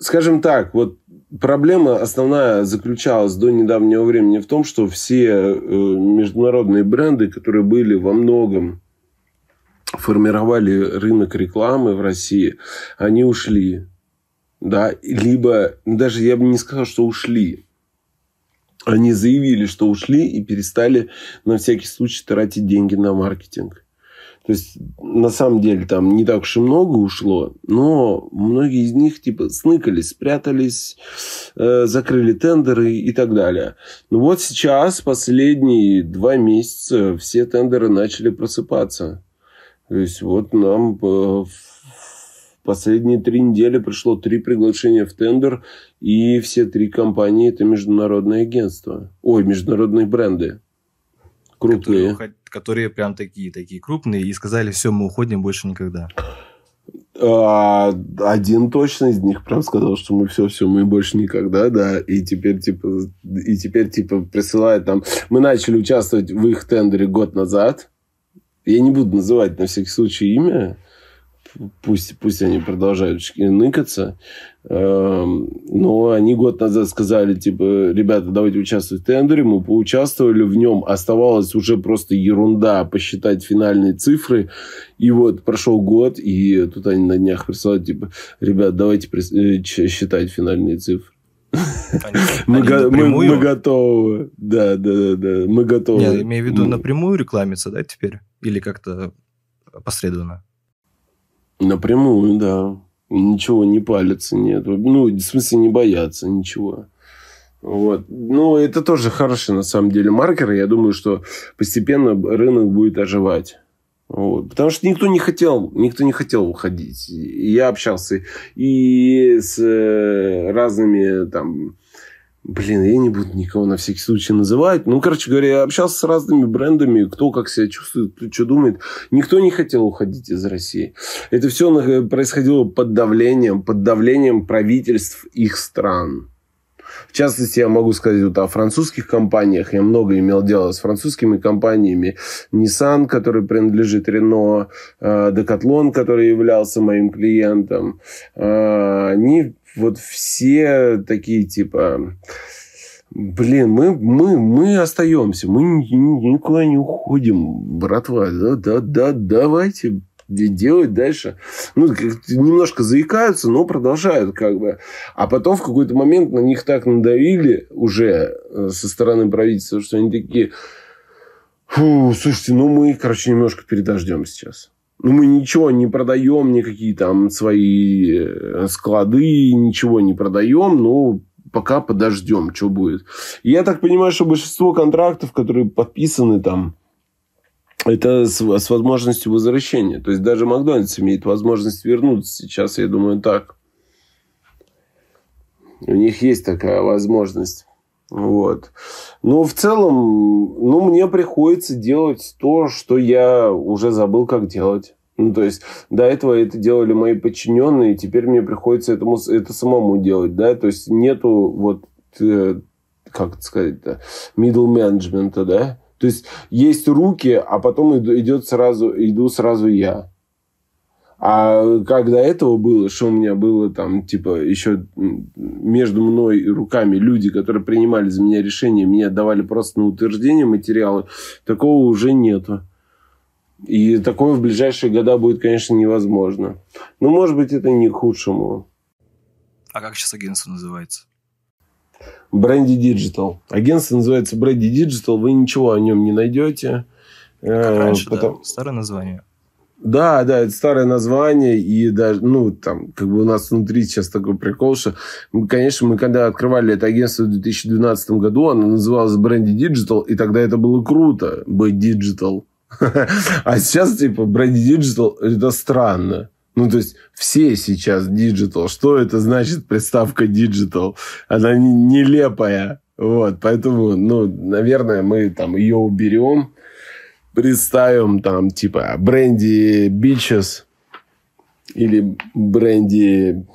Скажем так, вот проблема основная заключалась до недавнего времени в том, что все э, международные бренды, которые были во многом формировали рынок рекламы в России, они ушли да, либо даже я бы не сказал, что ушли. Они заявили, что ушли и перестали на всякий случай тратить деньги на маркетинг. То есть, на самом деле, там не так уж и много ушло, но многие из них, типа, сныкались, спрятались, э, закрыли тендеры и так далее. Ну вот сейчас, последние два месяца, все тендеры начали просыпаться. То есть, вот нам э, Последние три недели пришло три приглашения в тендер, и все три компании – это международные агентства. Ой, международные бренды. Крупные. Которые, которые прям такие, такие крупные, и сказали, все, мы уходим больше никогда. А, один точно из них прям сказал, что мы все, все, мы больше никогда, да, и теперь типа, и теперь типа присылают там, мы начали участвовать в их тендере год назад, я не буду называть на всякий случай имя, пусть, пусть они продолжают ныкаться, эм, но они год назад сказали, типа, ребята, давайте участвовать в тендере, мы поучаствовали в нем, оставалось уже просто ерунда посчитать финальные цифры, и вот прошел год, и тут они на днях присылают, типа, ребят, давайте э, считать финальные цифры. Они, мы, они го- мы, мы готовы. Да, да, да, да. Мы готовы. Я имею в виду напрямую рекламиться, да, теперь? Или как-то посредственно? Напрямую, да. Ничего не палится, нет. Ну, в смысле, не боятся ничего. Вот. Ну, это тоже хороший, на самом деле, маркер. Я думаю, что постепенно рынок будет оживать. Вот. Потому что никто не хотел, никто не хотел уходить. Я общался и с э, разными там Блин, я не буду никого на всякий случай называть. Ну, короче говоря, я общался с разными брендами, кто как себя чувствует, кто что думает. Никто не хотел уходить из России. Это все происходило под давлением, под давлением правительств их стран. В частности, я могу сказать вот о французских компаниях. Я много имел дело с французскими компаниями. Nissan, который принадлежит Renault, э, Decathlon, который являлся моим клиентом. Э, они вот все такие типа... Блин, мы, мы, мы остаемся, мы никуда не уходим, братва. Да, да, да, давайте делать дальше. Ну, немножко заикаются, но продолжают как бы. А потом в какой-то момент на них так надавили уже э, со стороны правительства, что они такие, фу, слушайте, ну мы, короче, немножко передождем сейчас. Ну, мы ничего не продаем, никакие там свои э, склады, ничего не продаем, ну, пока подождем, что будет. я так понимаю, что большинство контрактов, которые подписаны там, это с, с возможностью возвращения. То есть, даже Макдональдс имеет возможность вернуться сейчас, я думаю, так. У них есть такая возможность. Вот. Но в целом, ну, мне приходится делать то, что я уже забыл, как делать. Ну, то есть, до этого это делали мои подчиненные, теперь мне приходится этому, это самому делать, да, то есть, нету вот, э, как это сказать-то, middle management, да, то есть, есть руки, а потом идет сразу, иду сразу я. А как до этого было, что у меня было там, типа, еще между мной и руками люди, которые принимали за меня решения, меня давали просто на утверждение материалы, такого уже нету. И такое в ближайшие года будет, конечно, невозможно. Но, может быть, это не к худшему. А как сейчас агентство называется? Бренди Digital. Агентство называется Бренди Digital. Вы ничего о нем не найдете. Как раньше, э, Потом... да? Старое название. Да, да, это старое название, и даже, ну, там, как бы у нас внутри сейчас такой прикол, что, мы, конечно, мы когда открывали это агентство в 2012 году, оно называлось Бренди Digital, и тогда это было круто, быть Digital. А сейчас, типа, Бренди Digital, это странно. Ну, то есть, все сейчас digital. Что это значит приставка digital? Она нелепая. Вот, поэтому, ну, наверное, мы там ее уберем представим там типа бренди Бичес или бренди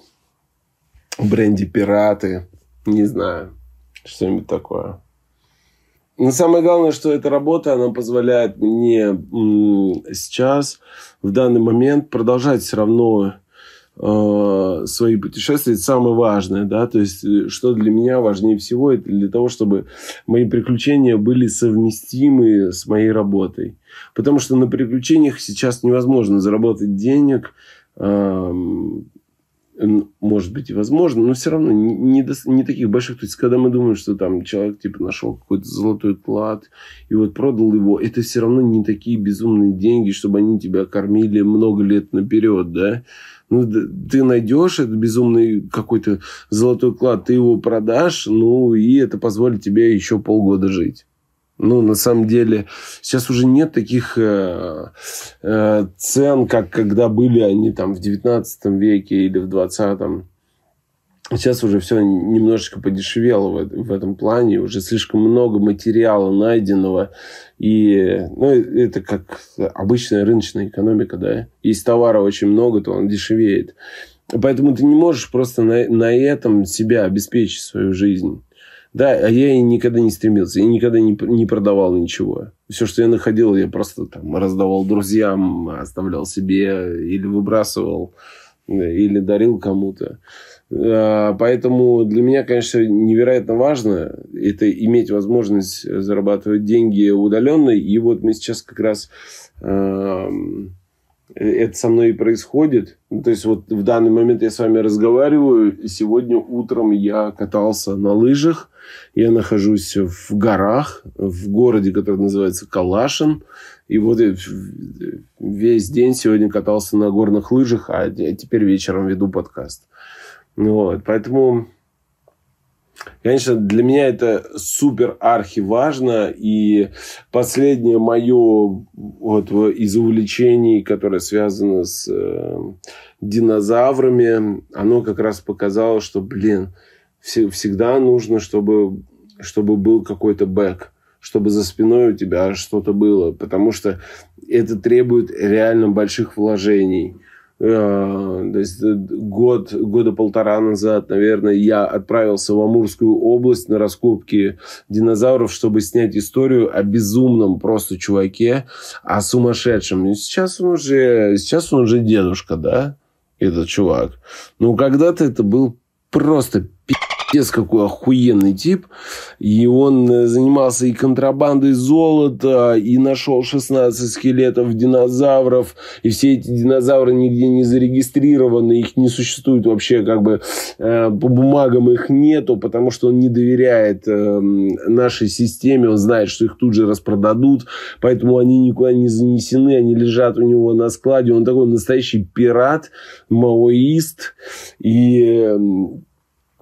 бренди Пираты. Не знаю. Что-нибудь такое. Но самое главное, что эта работа, она позволяет мне сейчас, в данный момент, продолжать все равно э, свои путешествия. Это самое важное, да, то есть, э, что для меня важнее всего, это для того, чтобы мои приключения были совместимы с моей работой. Потому что на приключениях сейчас невозможно заработать денег, э, может быть возможно, но все равно не, до, не таких больших. То есть, когда мы думаем, что там человек типа нашел какой-то золотой клад и вот продал его, это все равно не такие безумные деньги, чтобы они тебя кормили много лет наперед, да. Ну, ты найдешь этот безумный какой-то золотой клад, ты его продашь, ну, и это позволит тебе еще полгода жить. Ну, на самом деле, сейчас уже нет таких э, э, цен, как когда были они там в 19 веке или в 20 Сейчас уже все немножечко подешевело в, в этом плане, уже слишком много материала найденного. И ну, это как обычная рыночная экономика, да. Если товара очень много, то он дешевеет. Поэтому ты не можешь просто на, на этом себя обеспечить свою жизнь. Да, а я и никогда не стремился, и никогда не, не продавал ничего. Все, что я находил, я просто там раздавал друзьям, оставлял себе или выбрасывал, или дарил кому-то. А, поэтому для меня, конечно, невероятно важно это иметь возможность зарабатывать деньги удаленно. И вот мы сейчас как раз это со мной и происходит. То есть вот в данный момент я с вами разговариваю. И сегодня утром я катался на лыжах я нахожусь в горах, в городе, который называется Калашин. И вот весь день сегодня катался на горных лыжах, а теперь вечером веду подкаст. Вот, поэтому, конечно, для меня это супер архи важно. И последнее мое вот, из увлечений, которое связано с э, динозаврами, оно как раз показало, что, блин, всегда нужно, чтобы, чтобы был какой-то бэк, чтобы за спиной у тебя что-то было, потому что это требует реально больших вложений. Э, то есть э, год, года полтора назад, наверное, я отправился в Амурскую область на раскопки динозавров, чтобы снять историю о безумном просто чуваке, о сумасшедшем. И сейчас он уже, сейчас он уже дедушка, да, этот чувак. Но когда-то это был просто пиздец какой охуенный тип. И он э, занимался и контрабандой золота, и нашел 16 скелетов динозавров. И все эти динозавры нигде не зарегистрированы, их не существует вообще, как бы э, по бумагам их нету, потому что он не доверяет э, нашей системе, он знает, что их тут же распродадут, поэтому они никуда не занесены, они лежат у него на складе. Он такой настоящий пират, маоист. И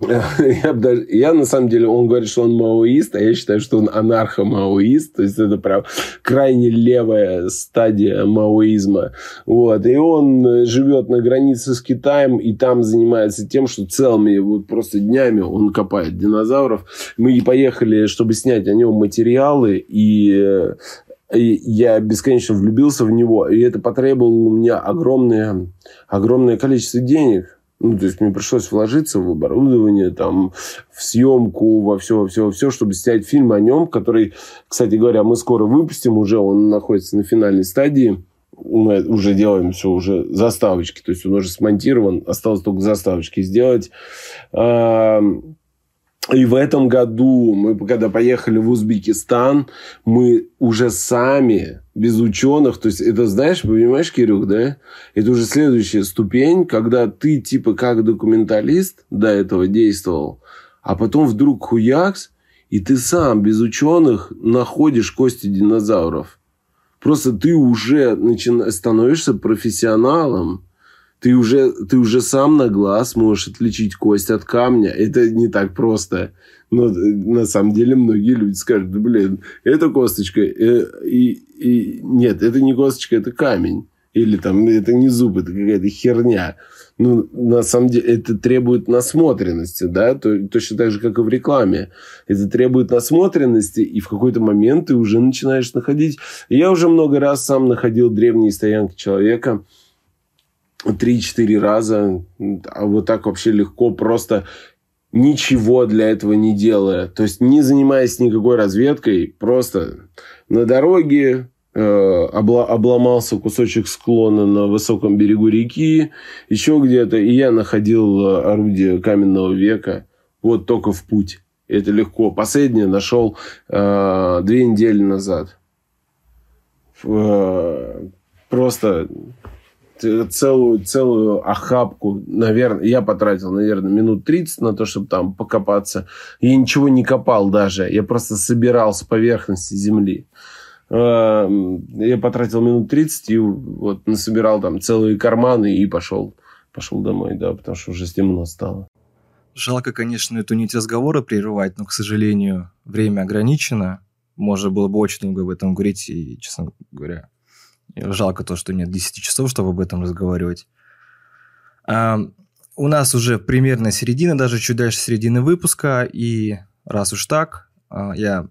я, даже, я на самом деле, он говорит, что он маоист, а я считаю, что он анархо-маоист. То есть это прям крайне левая стадия маоизма. Вот. И он живет на границе с Китаем и там занимается тем, что целыми вот просто днями он копает динозавров. Мы поехали, чтобы снять о нем материалы. И и я бесконечно влюбился в него, и это потребовало у меня огромное, огромное количество денег. Ну, то есть мне пришлось вложиться в оборудование, там, в съемку, во все, во все, во все, чтобы снять фильм о нем, который, кстати говоря, мы скоро выпустим уже, он находится на финальной стадии. Мы уже делаем все, уже заставочки, то есть он уже смонтирован, осталось только заставочки сделать. И в этом году мы, когда поехали в Узбекистан, мы уже сами, без ученых, то есть это, знаешь, понимаешь, Кирюх, да? Это уже следующая ступень, когда ты типа как документалист до этого действовал, а потом вдруг хуякс, и ты сам без ученых находишь кости динозавров. Просто ты уже начи... становишься профессионалом ты уже, ты уже сам на глаз можешь отличить кость от камня. Это не так просто. Но на самом деле многие люди скажут, блин, это косточка. Э, и, и, нет, это не косточка, это камень. Или там, это не зуб, это какая-то херня. Ну, на самом деле, это требует насмотренности, да, то, точно так же, как и в рекламе. Это требует насмотренности, и в какой-то момент ты уже начинаешь находить... Я уже много раз сам находил древние стоянки человека, 3-4 раза, а вот так вообще легко просто ничего для этого не делая. То есть, не занимаясь никакой разведкой, просто на дороге э, обломался кусочек склона на высоком берегу реки, еще где-то, и я находил э, орудие каменного века вот только в путь. Это легко. Последнее нашел э, две недели назад. Э, просто целую, целую охапку, наверное, я потратил, наверное, минут 30 на то, чтобы там покопаться. Я ничего не копал даже, я просто собирал с поверхности земли. А, я потратил минут 30 и вот насобирал там целые карманы и пошел, пошел домой, да, потому что уже темно стало. Жалко, конечно, эту нить разговора прерывать, но, к сожалению, время ограничено. Можно было бы очень много об этом говорить, и, честно говоря, Жалко то, что нет 10 часов, чтобы об этом разговаривать. А, у нас уже примерно середина, даже чуть дальше середины выпуска. И раз уж так, а, я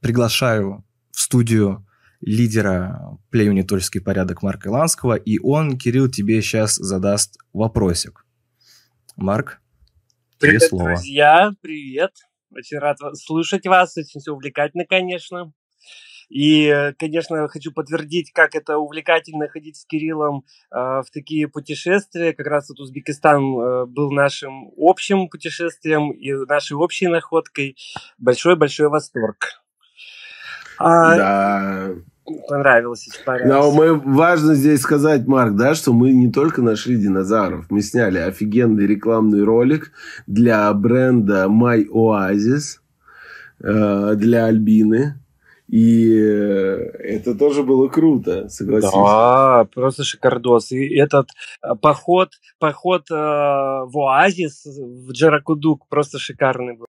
приглашаю в студию лидера племени «Тульский порядок» Марка Иланского, и он, Кирилл, тебе сейчас задаст вопросик. Марк, привет, слово. друзья, привет. Очень рад слушать вас, очень все увлекательно, конечно. И, конечно, хочу подтвердить, как это увлекательно ходить с Кириллом э, в такие путешествия. Как раз вот Узбекистан э, был нашим общим путешествием и нашей общей находкой. Большой-большой восторг. А, да. Понравилось, понравилось. Но мы, важно здесь сказать, Марк, да, что мы не только нашли динозавров. Мы сняли офигенный рекламный ролик для бренда My Oasis э, для Альбины. И э, это тоже было круто, согласись. Да, просто шикардос. И этот э, поход, поход э, в Оазис, в Джаракудук, просто шикарный был.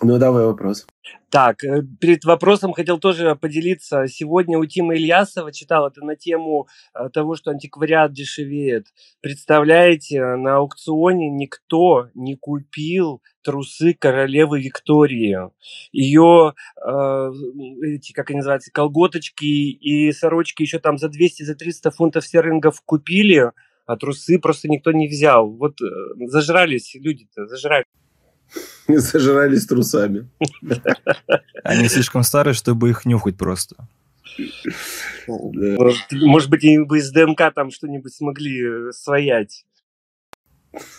Ну, давай вопрос. Так, э, перед вопросом хотел тоже поделиться. Сегодня у Тима Ильясова читал это на тему э, того, что антиквариат дешевеет. Представляете, на аукционе никто не купил трусы королевы Виктории. Ее, э, эти, как они называются, колготочки и сорочки еще там за 200-300 за 300 фунтов стерлингов купили, а трусы просто никто не взял. Вот э, зажрались люди-то, зажрались. Зажрались трусами. Они слишком старые, чтобы их нюхать просто. Может быть, они бы из ДНК там что-нибудь смогли э, своять.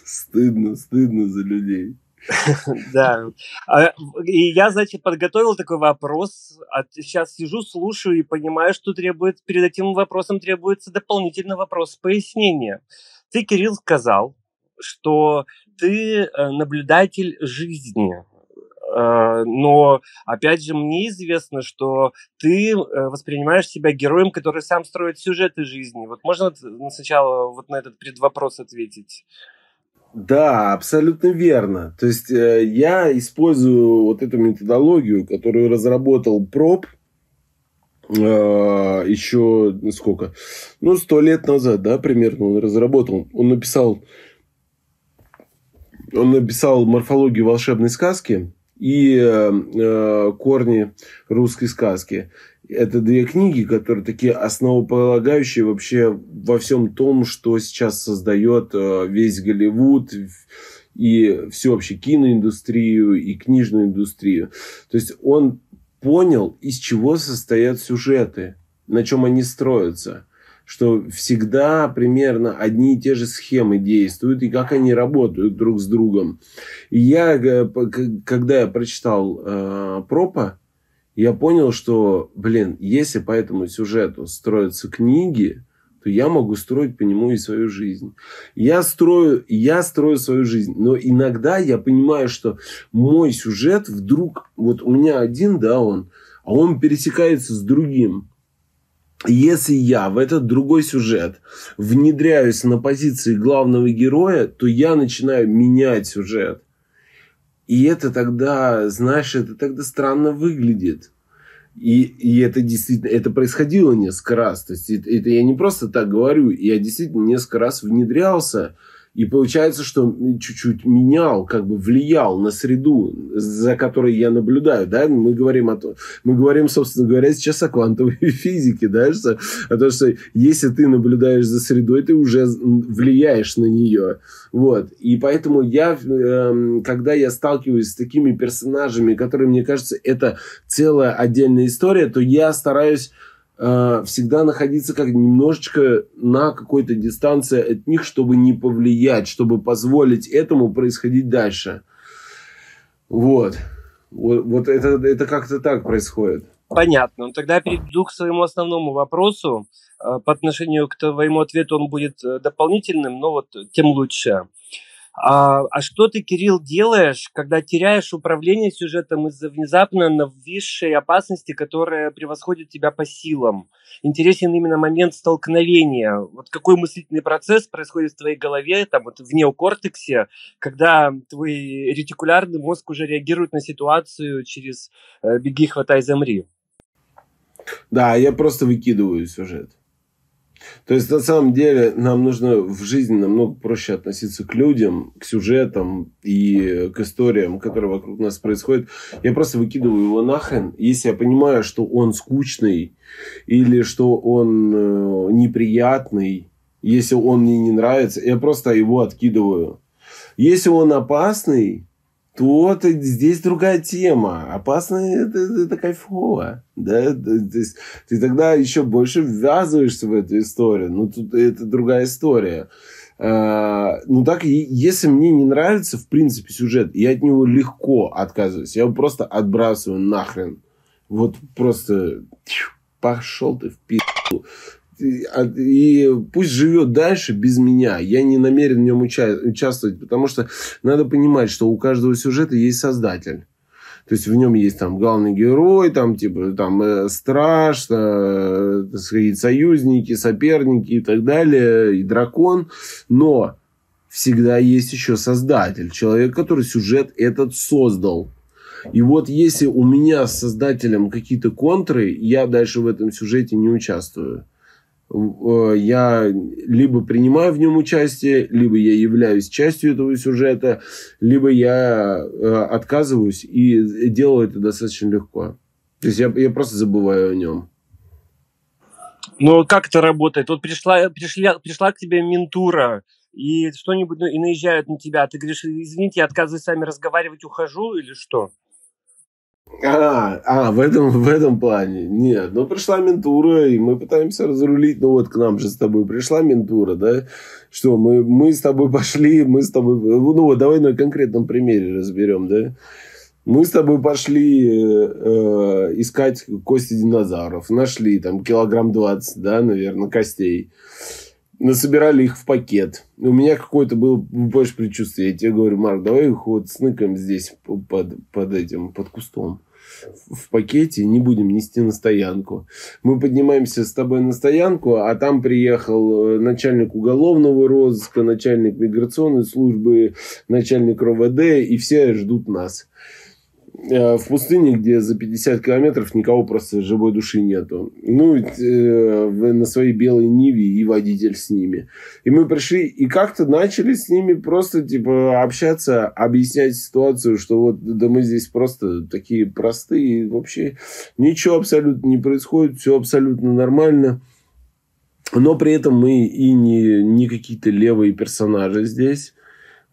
Стыдно, стыдно за людей. Да. А, и я, значит, подготовил такой вопрос. А сейчас сижу, слушаю и понимаю, что требует, перед этим вопросом требуется дополнительный вопрос пояснения. Ты, Кирилл, сказал, что ты э, наблюдатель жизни. Э, но, опять же, мне известно, что ты э, воспринимаешь себя героем, который сам строит сюжеты жизни. Вот можно сначала вот на этот предвопрос ответить? Да, абсолютно верно. То есть я использую вот эту методологию, которую разработал Проб еще сколько? Ну, сто лет назад, да, примерно он разработал. Он написал он написал морфологию волшебной сказки и э, э, корни русской сказки. Это две книги, которые такие основополагающие вообще во всем том, что сейчас создает э, весь Голливуд и всеобщую киноиндустрию и книжную индустрию. То есть он понял, из чего состоят сюжеты, на чем они строятся что всегда примерно одни и те же схемы действуют, и как они работают друг с другом. И я, э, когда я прочитал э, Пропа, я понял, что, блин, если по этому сюжету строятся книги, то я могу строить по нему и свою жизнь. Я строю, я строю свою жизнь, но иногда я понимаю, что мой сюжет вдруг, вот у меня один, да, он, а он пересекается с другим если я в этот другой сюжет внедряюсь на позиции главного героя, то я начинаю менять сюжет. И это тогда, знаешь, это тогда странно выглядит. И, и это действительно, это происходило несколько раз. То есть это, это я не просто так говорю, я действительно несколько раз внедрялся И получается, что чуть-чуть менял, как бы влиял на среду, за которой я наблюдаю. Да? Мы говорим о том, мы говорим, собственно говоря, сейчас о квантовой физике, да, что, о том, что если ты наблюдаешь за средой, ты уже влияешь на нее. Вот. И поэтому я, эм, когда я сталкиваюсь с такими персонажами, которые, мне кажется, это целая отдельная история, то я стараюсь э, всегда находиться как немножечко на какой-то дистанции от них, чтобы не повлиять, чтобы позволить этому происходить дальше. Вот. Вот, вот это, это как-то так происходит. Понятно. Ну, тогда перейду к своему основному вопросу. Э, по отношению к твоему ответу он будет э, дополнительным, но вот тем лучше. А, а что ты, Кирилл, делаешь, когда теряешь управление сюжетом из-за внезапно нависшей опасности, которая превосходит тебя по силам? Интересен именно момент столкновения. Вот какой мыслительный процесс происходит в твоей голове, там вот в неокортексе, когда твой ретикулярный мозг уже реагирует на ситуацию через э, «беги, хватай, замри». Да, я просто выкидываю сюжет. То есть, на самом деле, нам нужно в жизни намного проще относиться к людям, к сюжетам и к историям, которые вокруг нас происходят. Я просто выкидываю его нахрен. Если я понимаю, что он скучный или что он э, неприятный, если он мне не нравится, я просто его откидываю. Если он опасный, то это, здесь другая тема. Опасно это, это кайфово. Да? То есть, ты тогда еще больше ввязываешься в эту историю. Ну, тут это другая история. А, ну, так, если мне не нравится, в принципе, сюжет, я от него легко отказываюсь. Я его просто отбрасываю нахрен. Вот просто пошел ты в пизду. А, и пусть живет дальше без меня. Я не намерен в нем уча- участвовать, потому что надо понимать, что у каждого сюжета есть создатель. То есть в нем есть там главный герой, там типа там э, страж, э, так сказать, союзники, соперники и так далее, и дракон. Но всегда есть еще создатель, человек, который сюжет этот создал. И вот если у меня с создателем какие-то контры, я дальше в этом сюжете не участвую. Э, я либо принимаю в нем участие, либо я являюсь частью этого сюжета, либо я э, отказываюсь и делаю это достаточно легко. То есть я, я просто забываю о нем. Ну, как это работает? Вот пришла, пришла, пришла к тебе ментура, и что-нибудь ну, и наезжают на тебя. Ты говоришь, извините, я отказываюсь с вами разговаривать, ухожу или что? А, а в, этом, в этом плане. Нет, ну пришла ментура, и мы пытаемся разрулить. Ну вот к нам же с тобой пришла ментура, да? Что, мы, мы с тобой пошли, мы с тобой... Ну вот давай на конкретном примере разберем, да? Мы с тобой пошли э, э искать кости динозавров. Нашли там килограмм 20, да, наверное, костей насобирали их в пакет. У меня какое-то было больше предчувствие. Я тебе говорю, Марк, давай их вот сныкаем здесь под, под этим, под кустом в пакете, не будем нести на стоянку. Мы поднимаемся с тобой на стоянку, а там приехал э, начальник уголовного розыска, начальник миграционной службы, начальник РОВД, и все ждут нас. Э, в пустыне, где за 50 километров никого просто живой души нету. Ну, э, на своей белой Ниве и водитель с ними. И мы пришли и как-то начали с ними просто типа общаться, объяснять ситуацию, что вот да мы здесь просто такие простые, вообще ничего абсолютно не происходит, все абсолютно нормально. Но при этом мы и не, не какие-то левые персонажи здесь.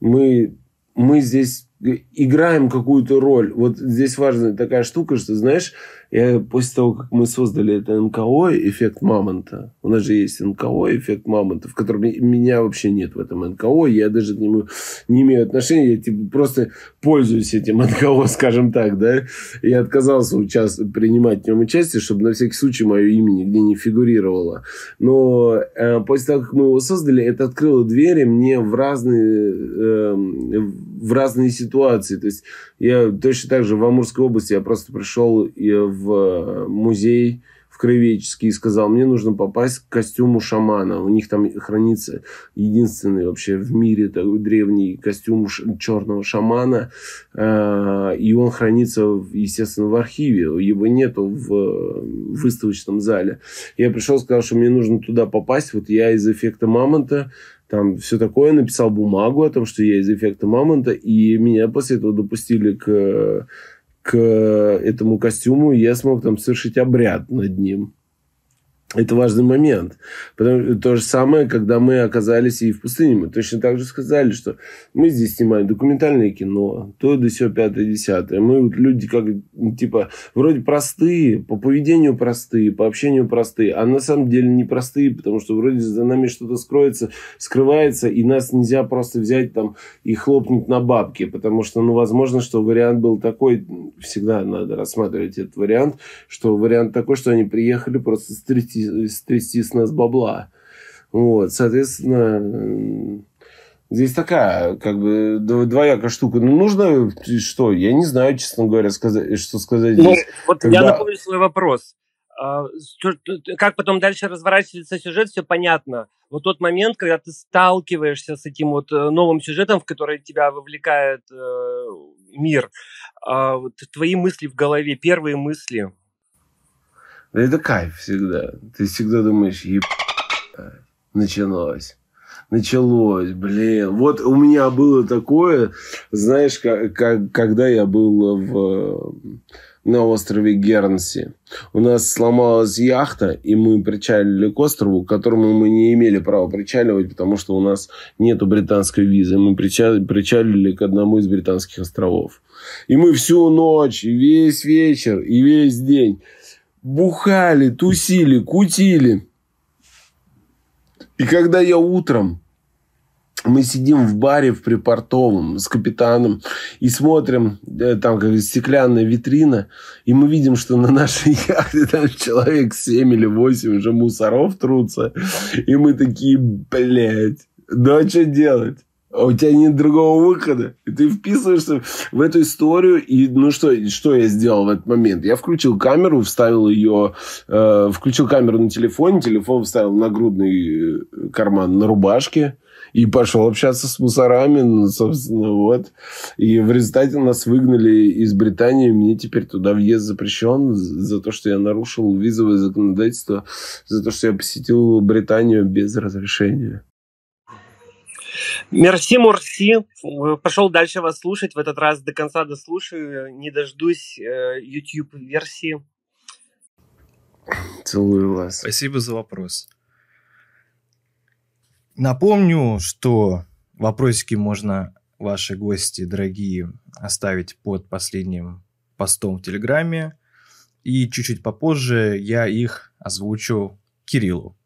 Мы, мы здесь играем какую-то роль. Вот здесь важная такая штука, что, знаешь, я после того, как мы создали это НКО, эффект мамонта, у нас же есть НКО, эффект мамонта, в котором меня вообще нет в этом НКО, я даже к нему не имею отношения, я типа, просто пользуюсь этим НКО, скажем так, да, я отказался участ... принимать в нем участие, чтобы на всякий случай мое имя нигде не фигурировало. Но э, после того, как мы его создали, это открыло двери мне в разные, э, в разные ситуации. То есть я точно так же в Амурской области я просто пришел и в музей в Кровеческий и сказал, мне нужно попасть к костюму шамана. У них там хранится единственный вообще в мире такой древний костюм черного шамана. А, и он хранится, естественно, в архиве. Его нету в выставочном зале. Я пришел, сказал, что мне нужно туда попасть. Вот я из эффекта мамонта там все такое, написал бумагу о том, что я из эффекта мамонта, и меня после этого допустили к, к этому костюму, и я смог там совершить обряд над ним. Это важный момент. То же самое, когда мы оказались и в пустыне. Мы точно так же сказали, что мы здесь снимаем документальное кино, то до сего пятое, десятое. Мы вот люди как, типа, вроде простые, по поведению простые, по общению простые, а на самом деле не простые, потому что вроде за нами что-то скроется, скрывается, и нас нельзя просто взять там и хлопнуть на бабки, потому что, ну, возможно, что вариант был такой, всегда надо рассматривать этот вариант, что вариант такой, что они приехали просто стрясти стрясти, стрясти с нас бабла. Вот, соответственно, здесь такая, как бы, двоякая штука. Ну, нужно, что, я не знаю, честно говоря, сказать, что сказать ну, Вот когда... я напомню свой вопрос. А, как потом дальше разворачивается сюжет, все понятно. Вот тот момент, когда ты сталкиваешься с этим вот э, новым сюжетом, в который тебя вовлекает э, мир, э, твои мысли в голове, первые мысли – это кайф всегда. Ты всегда думаешь, еб... началось. Началось, блин. Вот у меня было такое, знаешь, как, как, когда я был в, на острове Гернси. У нас сломалась яхта, и мы причалили к острову, к которому мы не имели права причаливать, потому что у нас нету британской визы. Мы причалили, причалили к одному из британских островов. И мы всю ночь, и весь вечер, и весь день бухали, тусили, кутили. И когда я утром мы сидим в баре в припортовом с капитаном и смотрим, э, там как стеклянная витрина, и мы видим, что на нашей яхте там человек 7 или 8 уже мусоров трутся. И мы такие, блядь, ну а что делать? А у тебя нет другого выхода. И ты вписываешься в эту историю. И ну что, что я сделал в этот момент? Я включил камеру, вставил ее, э, включил камеру на телефоне, телефон вставил на грудный э, карман на рубашке. И пошел общаться с мусорами, ну, собственно, вот. И в результате нас выгнали из Британии. Мне теперь туда въезд запрещен за то, что я нарушил визовое законодательство, за то, что я посетил Британию без разрешения. Мерси, Мурси. Пошел дальше вас слушать. В этот раз до конца дослушаю. Не дождусь э, YouTube-версии. Целую вас. Спасибо за вопрос. Напомню, что вопросики можно ваши гости, дорогие, оставить под последним постом в Телеграме. И чуть-чуть попозже я их озвучу Кириллу.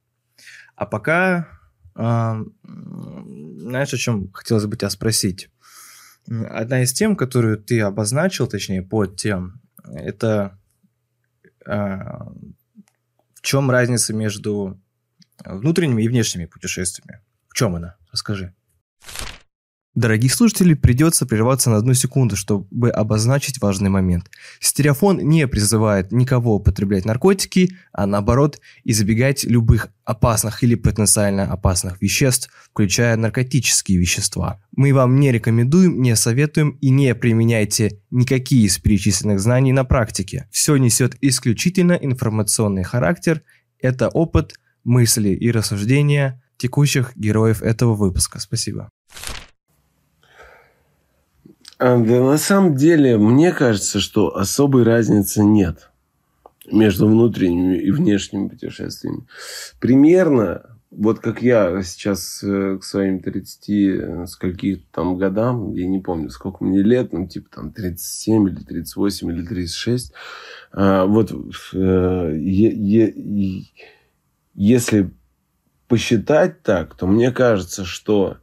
А пока знаешь, о чем хотелось бы тебя спросить? Одна из тем, которую ты обозначил, точнее, под тем, это а, в чем разница между внутренними и внешними путешествиями? В чем она? Расскажи. Дорогие слушатели, придется прерваться на одну секунду, чтобы обозначить важный момент. Стереофон не призывает никого употреблять наркотики, а наоборот избегать любых опасных или потенциально опасных веществ, включая наркотические вещества. Мы вам не рекомендуем, не советуем и не применяйте никакие из перечисленных знаний на практике. Все несет исключительно информационный характер. Это опыт, мысли и рассуждения текущих героев этого выпуска. Спасибо. А, да на самом деле, мне кажется, что особой разницы нет между внутренними и внешними путешествиями. Примерно, вот как я сейчас э, к своим 30 э, скольки там годам, я не помню, сколько мне лет, ну, типа там 37 или 38 или 36, а, вот э, если посчитать так, то мне кажется, что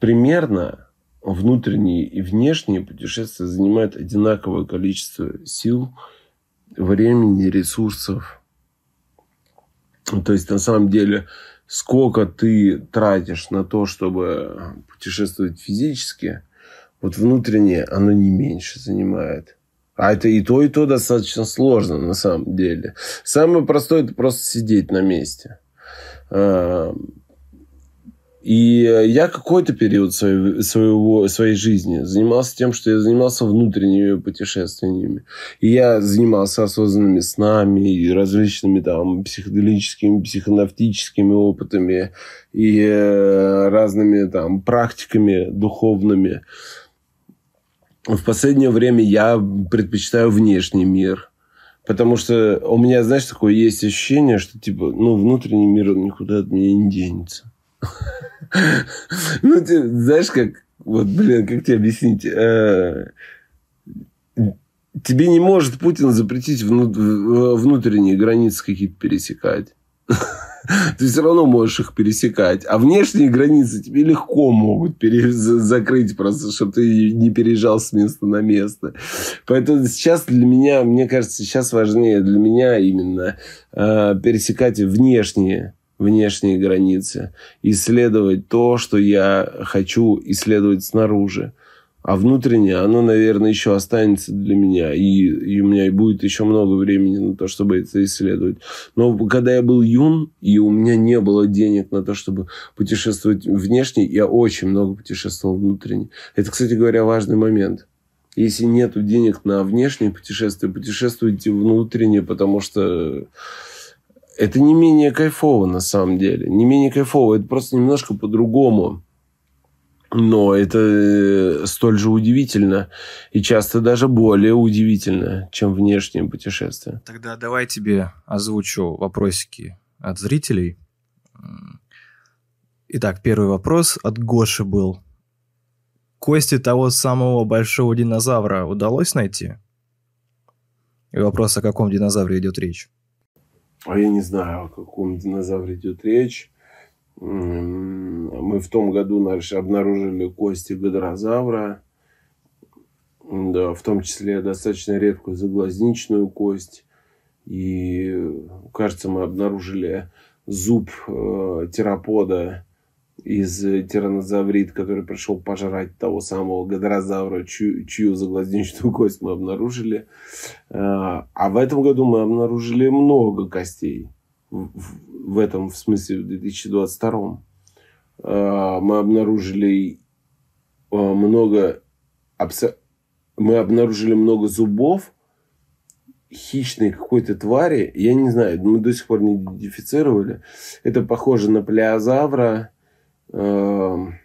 примерно внутренние и внешние путешествия занимают одинаковое количество сил, времени, ресурсов. То есть, на самом деле, сколько ты тратишь на то, чтобы путешествовать физически, вот внутреннее оно не меньше занимает. А это и то, и то достаточно сложно на самом деле. Самое простое – это просто сидеть на месте. И я какой-то период своей, своего, своей жизни занимался тем, что я занимался внутренними путешествиями. И я занимался осознанными снами и различными там психоделическими, психонавтическими опытами и э, разными там практиками духовными. В последнее время я предпочитаю внешний мир. Потому что у меня, знаешь, такое есть ощущение, что типа, ну, внутренний мир никуда от меня не денется. Ну, ты знаешь, как... Вот, блин, как тебе объяснить? Э, тебе не может Путин запретить внутренние границы какие-то пересекать. Ты все равно можешь их пересекать. А внешние границы тебе легко могут закрыть, просто чтобы ты не переезжал с места на место. Поэтому сейчас для меня, мне кажется, сейчас важнее для меня именно э, пересекать внешние внешние границы, исследовать то, что я хочу исследовать снаружи. А внутреннее, оно, наверное, еще останется для меня. И, и у меня будет еще много времени на то, чтобы это исследовать. Но когда я был юн, и у меня не было денег на то, чтобы путешествовать внешне, я очень много путешествовал внутренне. Это, кстати говоря, важный момент. Если нет денег на внешние путешествия, путешествуйте внутренне, потому что это не менее кайфово на самом деле. Не менее кайфово. Это просто немножко по-другому. Но это э, столь же удивительно и часто даже более удивительно, чем внешнее путешествие. Тогда давай тебе озвучу вопросики от зрителей. Итак, первый вопрос от Гоши был. Кости того самого большого динозавра удалось найти? И вопрос, о каком динозавре идет речь? А я не знаю, о каком динозавре идет речь. Мы в том году обнаружили кости гадрозавра. Да, в том числе достаточно редкую заглазничную кость. И, кажется, мы обнаружили зуб э, терапода из тиранозаврит, который пришел пожрать того самого гадрозавра, чью, чью заглазничную кость мы обнаружили. А, а в этом году мы обнаружили много костей. В, в этом, в смысле, в 2022. А, мы обнаружили много... Мы обнаружили много зубов, хищной какой-то твари, я не знаю, мы до сих пор не идентифицировали. Это похоже на плеозавра, Эм,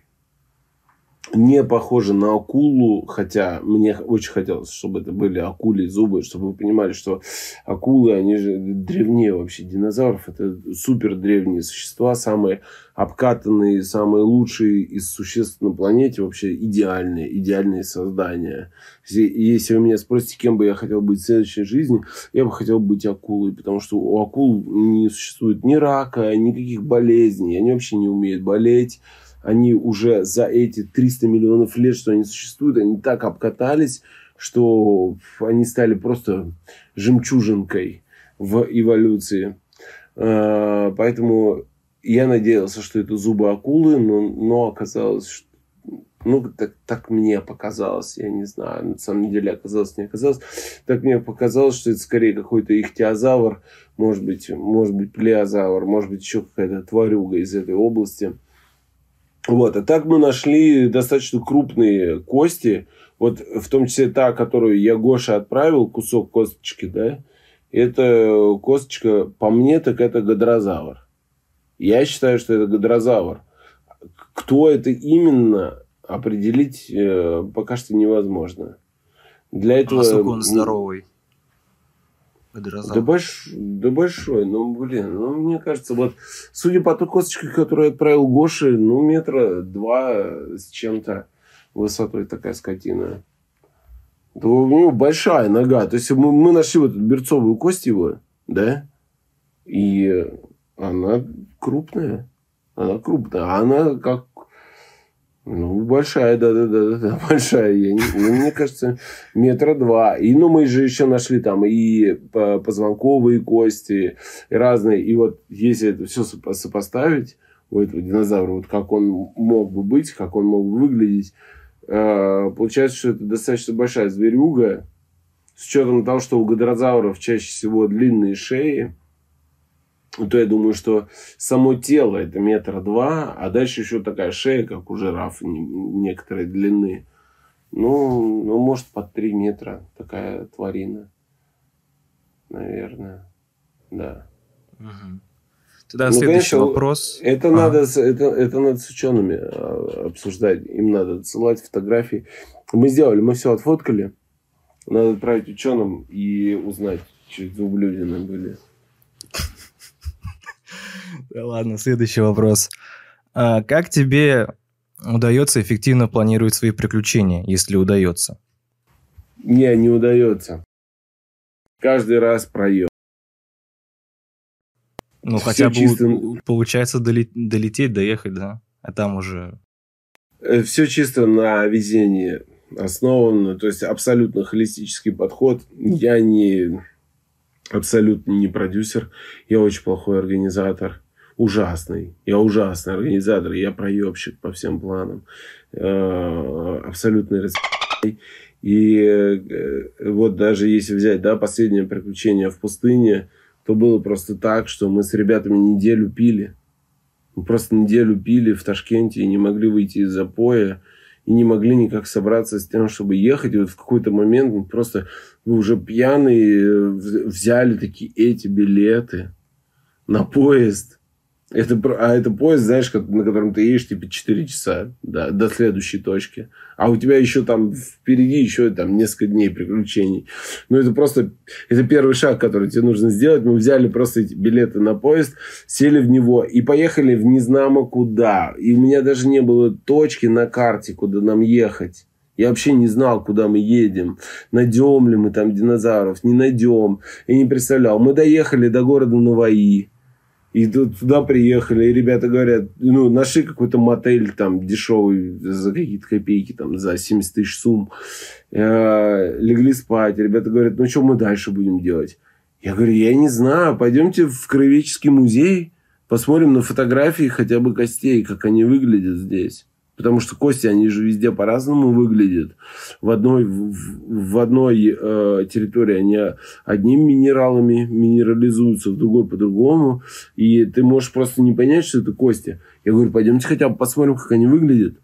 не похоже на акулу, хотя мне очень хотелось, чтобы это были акули зубы, чтобы вы понимали, что акулы, они же древнее вообще динозавров. Это супер древние существа, самые обкатанные, самые лучшие из существ на планете, вообще идеальные, идеальные создания. Если вы меня спросите, кем бы я хотел быть в следующей жизни, я бы хотел быть акулой, потому что у акул не существует ни рака, никаких болезней, они вообще не умеют болеть они уже за эти 300 миллионов лет, что они существуют, они так обкатались, что они стали просто жемчужинкой в эволюции. А, поэтому я надеялся, что это зубы акулы, но, но оказалось, что ну, так, так мне показалось, я не знаю, на самом деле оказалось, не оказалось. Так мне показалось, что это скорее какой-то ихтиозавр, может быть, может быть, плеозавр, может быть, еще какая-то тварюга из этой области – вот. А так мы нашли достаточно крупные кости. Вот в том числе та, которую я Гоше отправил, кусок косточки, да, это косточка, по мне, так это гадрозавр. Я считаю, что это гадрозавр. Кто это именно определить э, пока что невозможно. Для этого... Насколько он здоровый? Да, больш... да большой, ну, блин, ну, мне кажется, вот, судя по той косточке, которую отправил Гоши, ну, метра два с чем-то высотой такая скотина. То у него большая нога. То есть, мы, мы нашли вот эту берцовую кость его, да, и она крупная. Она крупная. А она как ну, большая, да-да-да, да, большая. Я ну, мне кажется, метра два. И, ну, мы же еще нашли там и позвонковые кости, и разные. И вот если это все сопоставить, у этого динозавра, вот как он мог бы быть, как он мог бы выглядеть, э, получается, что это достаточно большая зверюга, с учетом того, что у гадрозавров чаще всего длинные шеи, то я думаю, что само тело это метра два, а дальше еще такая шея, как у жирафа некоторой длины. Ну, ну, может, под три метра такая тварина. Наверное. Да. Угу. Тогда ну, следующий конечно, вопрос. Это, а. надо, это, это надо с учеными а, обсуждать. Им надо отсылать фотографии. Мы сделали, мы все отфоткали. Надо отправить ученым и узнать, что это ублюдины были. Ладно, следующий вопрос. А как тебе удается эффективно планировать свои приключения, если удается? Не, не удается. Каждый раз проем. Ну, Все хотя бы чисто... получается долететь, доехать, да? А там уже... Э, Все чисто на везении основано, то есть абсолютно холистический подход. Я не абсолютно не продюсер, я очень плохой организатор ужасный. Я ужасный организатор, я проебщик по всем планам. Э, абсолютный расп***й. И э, вот даже если взять, да, последнее приключение в пустыне, то было просто так, что мы с ребятами неделю пили. Мы просто неделю пили в Ташкенте и не могли выйти из запоя. И не могли никак собраться с тем, чтобы ехать. И вот в какой-то момент мы просто мы уже пьяные э, взяли такие эти билеты на поезд это, а это поезд, знаешь, на котором ты едешь, типа, 4 часа да, до следующей точки. А у тебя еще там впереди еще там несколько дней приключений. Ну, это просто... Это первый шаг, который тебе нужно сделать. Мы взяли просто эти билеты на поезд, сели в него и поехали в незнамо куда. И у меня даже не было точки на карте, куда нам ехать. Я вообще не знал, куда мы едем. Найдем ли мы там динозавров, не найдем. Я не представлял. Мы доехали до города Наваи. И туда приехали, и ребята говорят, ну, нашли какой-то мотель там дешевый за какие-то копейки, там, за 70 тысяч сумм. Э, легли спать. Ребята говорят, ну, что мы дальше будем делать? Я говорю, я не знаю, пойдемте в Кровеческий музей, посмотрим на фотографии хотя бы костей, как они выглядят здесь. Потому что кости, они же везде по-разному выглядят. В одной, в, в одной э, территории они одними минералами минерализуются, в другой по-другому. И ты можешь просто не понять, что это кости. Я говорю, пойдемте хотя бы посмотрим, как они выглядят.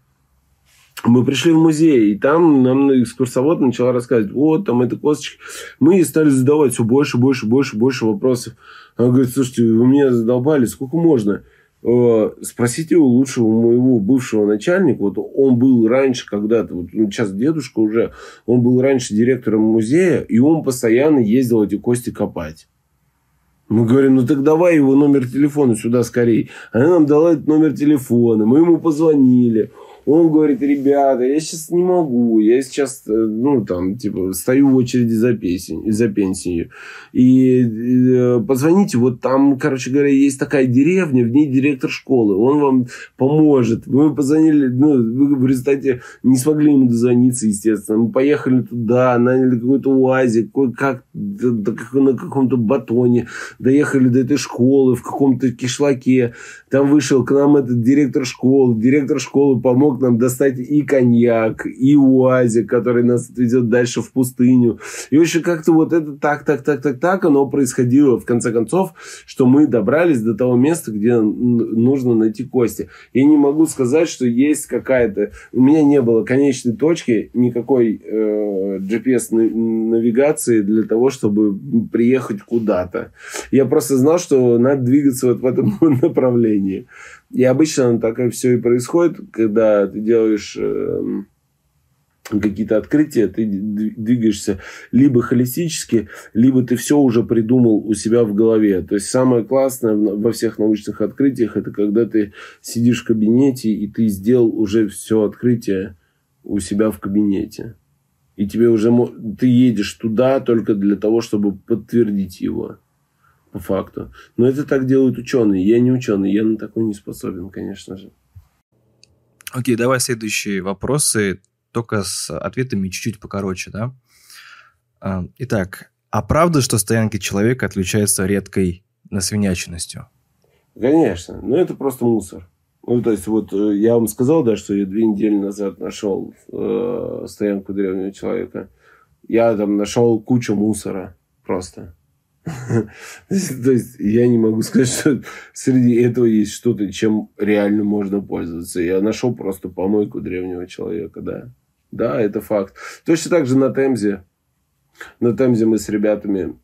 Мы пришли в музей, и там нам экскурсовод начала рассказывать, вот, там это косточки. Мы стали задавать все больше, больше, больше, больше вопросов. Она говорит, слушайте, вы меня задолбали, сколько можно? Э, спросите у лучшего моего бывшего начальника, вот он был раньше когда-то, вот ну, сейчас дедушка уже, он был раньше директором музея, и он постоянно ездил эти кости копать. Мы говорим, ну так давай его номер телефона сюда скорее. Она нам дала этот номер телефона, мы ему позвонили. Он говорит, ребята, я сейчас не могу, я сейчас, э, ну, там, типа, стою в очереди за, песен, за пенсию. И э, позвоните, вот там, короче говоря, есть такая деревня, в ней директор школы, он вам поможет. Мы позвонили, ну, мы в результате не смогли ему дозвониться, естественно. Мы поехали туда, наняли какой-то УАЗик, как на каком-то батоне, доехали до этой школы в каком-то кишлаке. Там вышел к нам этот директор школы, директор школы помог нам достать и коньяк, и УАЗик, который нас отведет дальше в пустыню. И вообще как-то вот это так, так, так, так, так, оно происходило в конце концов, что мы добрались до того места, где нужно найти кости. Я не могу сказать, что есть какая-то... У меня не было конечной точки, никакой э, GPS-навигации для того, чтобы приехать куда-то. Я просто знал, что надо двигаться вот в этом направлении. И обычно так и все и происходит, когда ты делаешь э, какие-то открытия, ты двигаешься либо холистически, либо ты все уже придумал у себя в голове. То есть самое классное во всех научных открытиях это когда ты сидишь в кабинете и ты сделал уже все открытие у себя в кабинете. И тебе уже ты едешь туда только для того, чтобы подтвердить его по факту. Но это так делают ученые. Я не ученый, я на такой не способен, конечно же. Окей, давай следующие вопросы, только с ответами чуть-чуть покороче, да? А, итак, а правда, что стоянки человека отличаются редкой насвиняченностью? Конечно, но это просто мусор. Ну, то есть, вот э, я вам сказал, да, что я две недели назад нашел э, стоянку древнего человека. Я там нашел кучу мусора просто. То есть я не могу сказать, что среди этого есть что-то, чем реально можно пользоваться. Я нашел просто помойку древнего человека, да. Да, это факт. Точно так же на Темзе. На Темзе мы с ребятами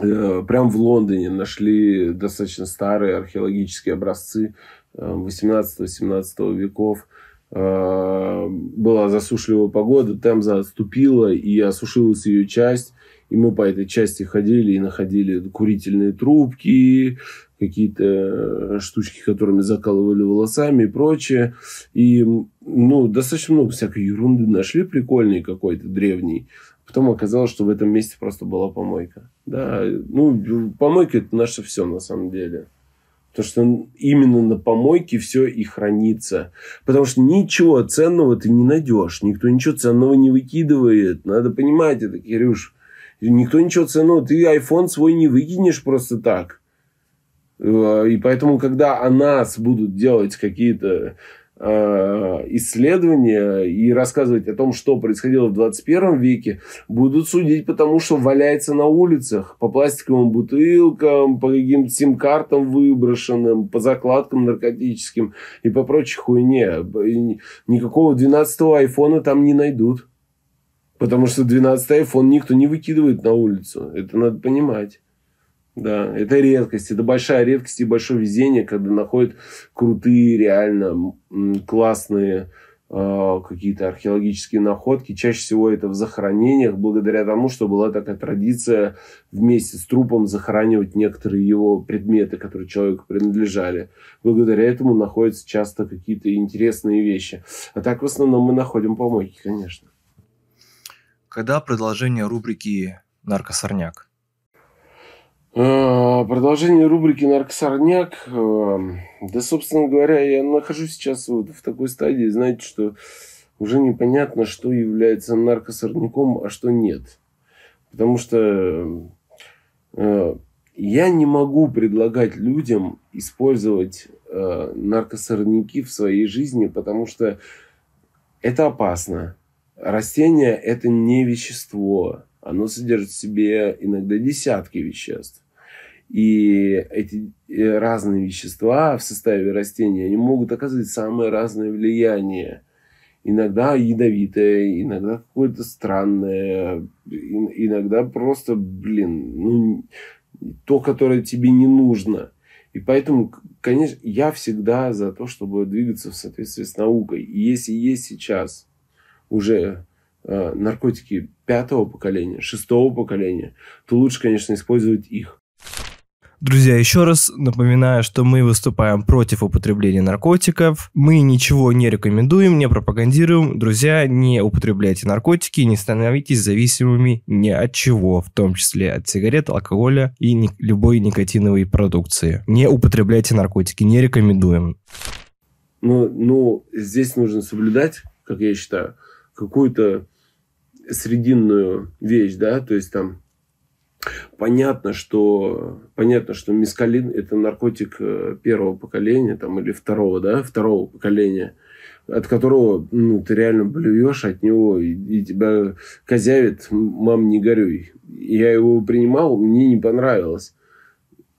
э, прям в Лондоне нашли достаточно старые археологические образцы 18-17 э, веков. Э, была засушливая погода, Темза отступила, и осушилась ее часть. И мы по этой части ходили и находили курительные трубки, какие-то э, штучки, которыми закалывали волосами и прочее. И ну, достаточно много всякой ерунды нашли прикольной какой-то, древней. Потом оказалось, что в этом месте просто была помойка. Да, ну, помойка это наше все на самом деле. Потому что именно на помойке все и хранится. Потому что ничего ценного ты не найдешь. Никто ничего ценного не выкидывает. Надо понимать это, Кирюш. Никто ничего ценного. Ты iPhone свой не выкинешь просто так. Э, и поэтому, когда о нас будут делать какие-то э, исследования и рассказывать о том, что происходило в 21 веке, будут судить потому, что валяется на улицах по пластиковым бутылкам, по каким-то сим-картам выброшенным, по закладкам наркотическим и по прочей хуйне. Никакого 12-го айфона там не найдут. Потому что 12 iPhone никто не выкидывает на улицу. Это надо понимать. Да, это редкость. Это большая редкость и большое везение, когда находят крутые, реально классные э, какие-то археологические находки. Чаще всего это в захоронениях, благодаря тому, что была такая традиция вместе с трупом захоранивать некоторые его предметы, которые человеку принадлежали. Благодаря этому находятся часто какие-то интересные вещи. А так в основном мы находим помойки, конечно. Когда продолжение рубрики «Наркосорняк»? А, продолжение рубрики «Наркосорняк». А, да, собственно говоря, я нахожусь сейчас вот в такой стадии, знаете, что уже непонятно, что является наркосорняком, а что нет. Потому что а, я не могу предлагать людям использовать наркосорняки в своей жизни, потому что это опасно. Растение – это не вещество. Оно содержит в себе иногда десятки веществ. И эти э, разные вещества в составе растения, они могут оказывать самое разное влияние. Иногда ядовитое, иногда какое-то странное, иногда просто, блин, ну, то, которое тебе не нужно. И поэтому, конечно, я всегда за то, чтобы двигаться в соответствии с наукой. И если есть сейчас уже э, наркотики пятого поколения, шестого поколения, то лучше, конечно, использовать их. Друзья, еще раз напоминаю, что мы выступаем против употребления наркотиков. Мы ничего не рекомендуем, не пропагандируем. Друзья, не употребляйте наркотики, не становитесь зависимыми ни от чего, в том числе от сигарет, алкоголя и ни- любой никотиновой продукции. Не употребляйте наркотики, не рекомендуем. Ну, ну, здесь нужно соблюдать, как я считаю, какую-то срединную вещь, да, то есть там понятно, что понятно, что мискалин это наркотик э, первого поколения там или второго, да, второго поколения, от которого ну, ты реально блюешь от него и, и тебя козявит, мам, не горюй. Я его принимал, мне не понравилось.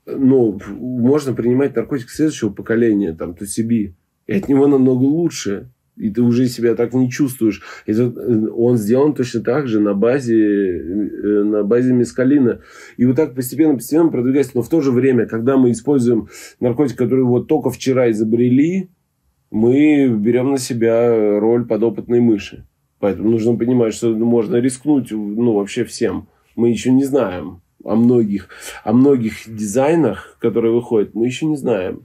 Но можно принимать наркотик следующего поколения, там, Тусиби, и от него намного лучше и ты уже себя так не чувствуешь. Это, он сделан точно так же на базе, э, на базе мескалина. И вот так постепенно-постепенно продвигается. Но в то же время, когда мы используем наркотик, который вот только вчера изобрели, мы берем на себя роль подопытной мыши. Поэтому нужно понимать, что можно рискнуть ну, вообще всем. Мы еще не знаем о многих, о многих дизайнах, которые выходят, мы еще не знаем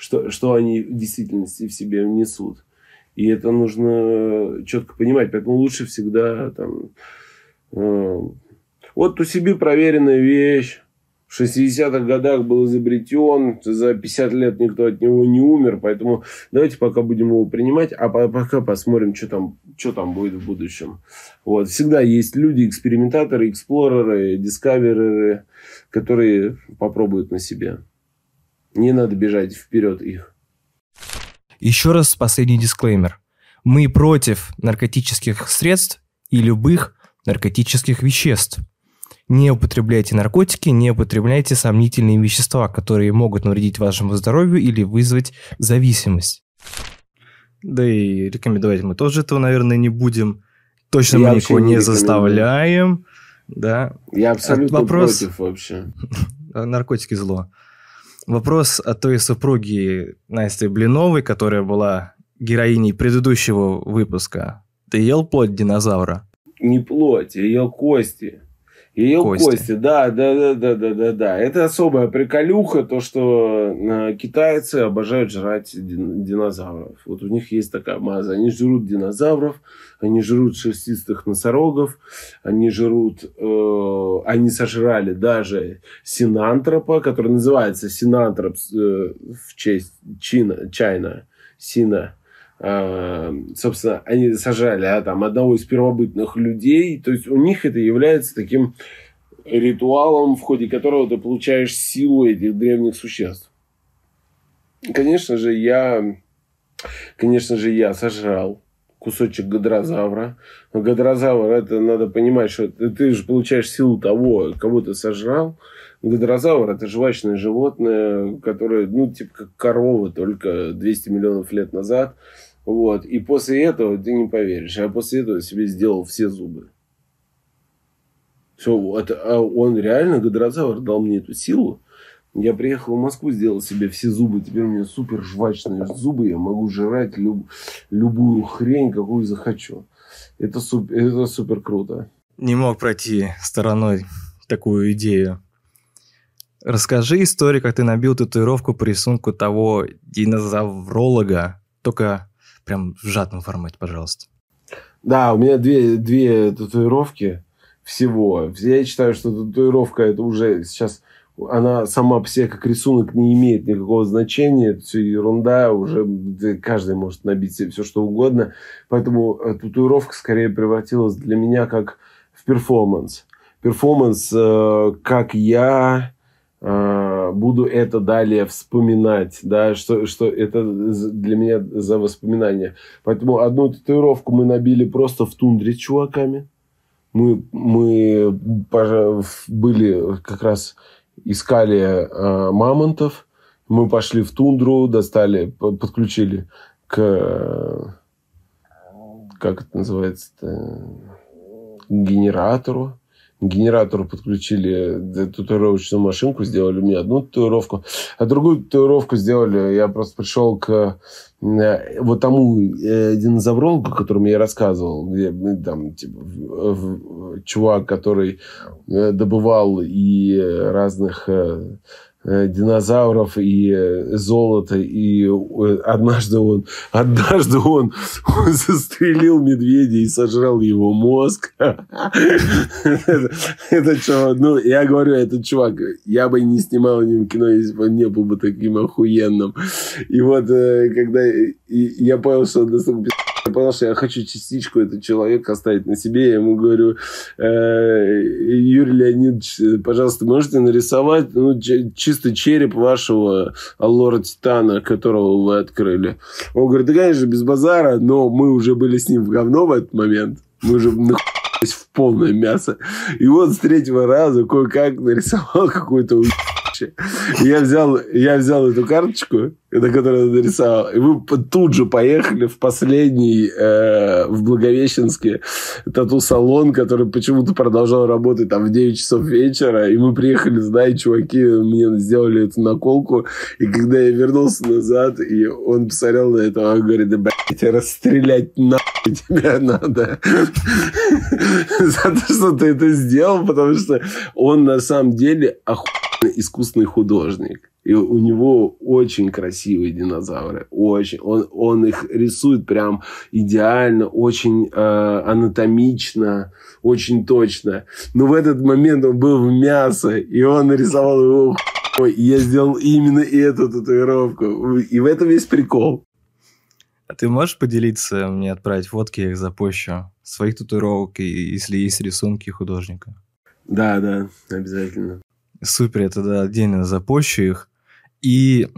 что, что они в действительности в себе несут. И это нужно четко понимать. Поэтому лучше всегда там... Э, вот у себе проверенная вещь. В 60-х годах был изобретен, за 50 лет никто от него не умер, поэтому давайте пока будем его принимать, а пока посмотрим, что там, что там будет в будущем. Вот. Всегда есть люди, экспериментаторы, эксплореры, дискавереры, которые попробуют на себе. Не надо бежать вперед их. Еще раз последний дисклеймер. Мы против наркотических средств и любых наркотических веществ. Не употребляйте наркотики, не употребляйте сомнительные вещества, которые могут навредить вашему здоровью или вызвать зависимость. Да и рекомендовать мы тоже этого, наверное, не будем. Точно Я мы никого не, не заставляем. Да. Я абсолютно Вопрос... против вообще. Наркотики зло. Вопрос от той супруги Насти Блиновой, которая была героиней предыдущего выпуска. Ты ел плоть динозавра? Не плоть, я ел кости. Ее кости. кости, да, да, да, да, да, да, да. Это особая приколюха, то, что э, китайцы обожают жрать динозавров. Вот у них есть такая маза. Они жрут динозавров, они жрут шерстистых носорогов, они жрут, э, они сожрали даже синантропа, который называется синантроп э, в честь Чина, Чайна, Сина собственно, они сажали а, там, одного из первобытных людей. То есть у них это является таким ритуалом, в ходе которого ты получаешь силу этих древних существ. Конечно же, я, конечно же, я сожрал кусочек гадрозавра. Но гадрозавр, это надо понимать, что ты, ты же получаешь силу того, кого ты сожрал. Гадрозавр – это жвачное животное, которое, ну, типа как корова, только 200 миллионов лет назад – вот. И после этого, ты не поверишь, я после этого себе сделал все зубы. Все, это, а он реально, Гадрозавр, дал мне эту силу. Я приехал в Москву, сделал себе все зубы. Теперь у меня супер жвачные зубы. Я могу жрать люб, любую хрень, какую захочу. Это, суп, это супер круто. Не мог пройти стороной такую идею. Расскажи историю, как ты набил татуировку по рисунку того динозавролога, только прям в сжатом формате, пожалуйста. Да, у меня две, две татуировки всего. Я считаю, что татуировка это уже сейчас она сама по себе как рисунок не имеет никакого значения, это все ерунда, уже каждый может набить себе все что угодно. Поэтому э, татуировка скорее превратилась для меня как в перформанс. Перформанс, э, как я буду это далее вспоминать, да, что, что это для меня за воспоминания. Поэтому одну татуировку мы набили просто в тундре с чуваками. Мы, мы были как раз искали э, мамонтов, мы пошли в тундру, достали, подключили к как это называется генератору генератору подключили татуировочную машинку, сделали мне одну татуировку, а другую татуировку сделали, я просто пришел к э, вот тому э, динозаврологу, о котором я рассказывал, где там типа, чувак, который э, добывал и разных Э, динозавров и э, золота. И э, однажды он, однажды он, он застрелил медведя и сожрал его мозг. Это что? Ну, я говорю, этот чувак, я бы не снимал о нем кино, если бы он не был бы таким охуенным. И вот, когда я понял, что он настолько я понял, что я хочу частичку этого человека оставить на себе. Я ему говорю, э, Юрий Леонидович, пожалуйста, можете нарисовать ну, чисто череп вашего Аллора Титана, которого вы открыли. Он говорит, да, конечно, без базара, но мы уже были с ним в говно в этот момент. Мы уже в полное мясо. И вот с третьего раза кое-как нарисовал какую-то я взял, я взял эту карточку, на которую я нарисовал, и мы тут же поехали в последний, э, в Благовещенске, тату-салон, который почему-то продолжал работать там в 9 часов вечера, и мы приехали, знаете, чуваки мне сделали эту наколку, и когда я вернулся назад, и он посмотрел на это, он говорит, да, блядь, расстрелять нахуй тебя надо за то, что ты это сделал, потому что он на самом деле охуенно искусственный художник. И у него очень красивые динозавры. Очень. Он, он их рисует прям идеально, очень э, анатомично, очень точно. Но в этот момент он был в мясо, и он нарисовал его и я сделал именно эту татуировку. И в этом весь прикол. А ты можешь поделиться, мне отправить фотки, я их запущу, своих татуировок, если есть рисунки художника? Да, да, обязательно. Супер, я тогда отдельно запущу их. И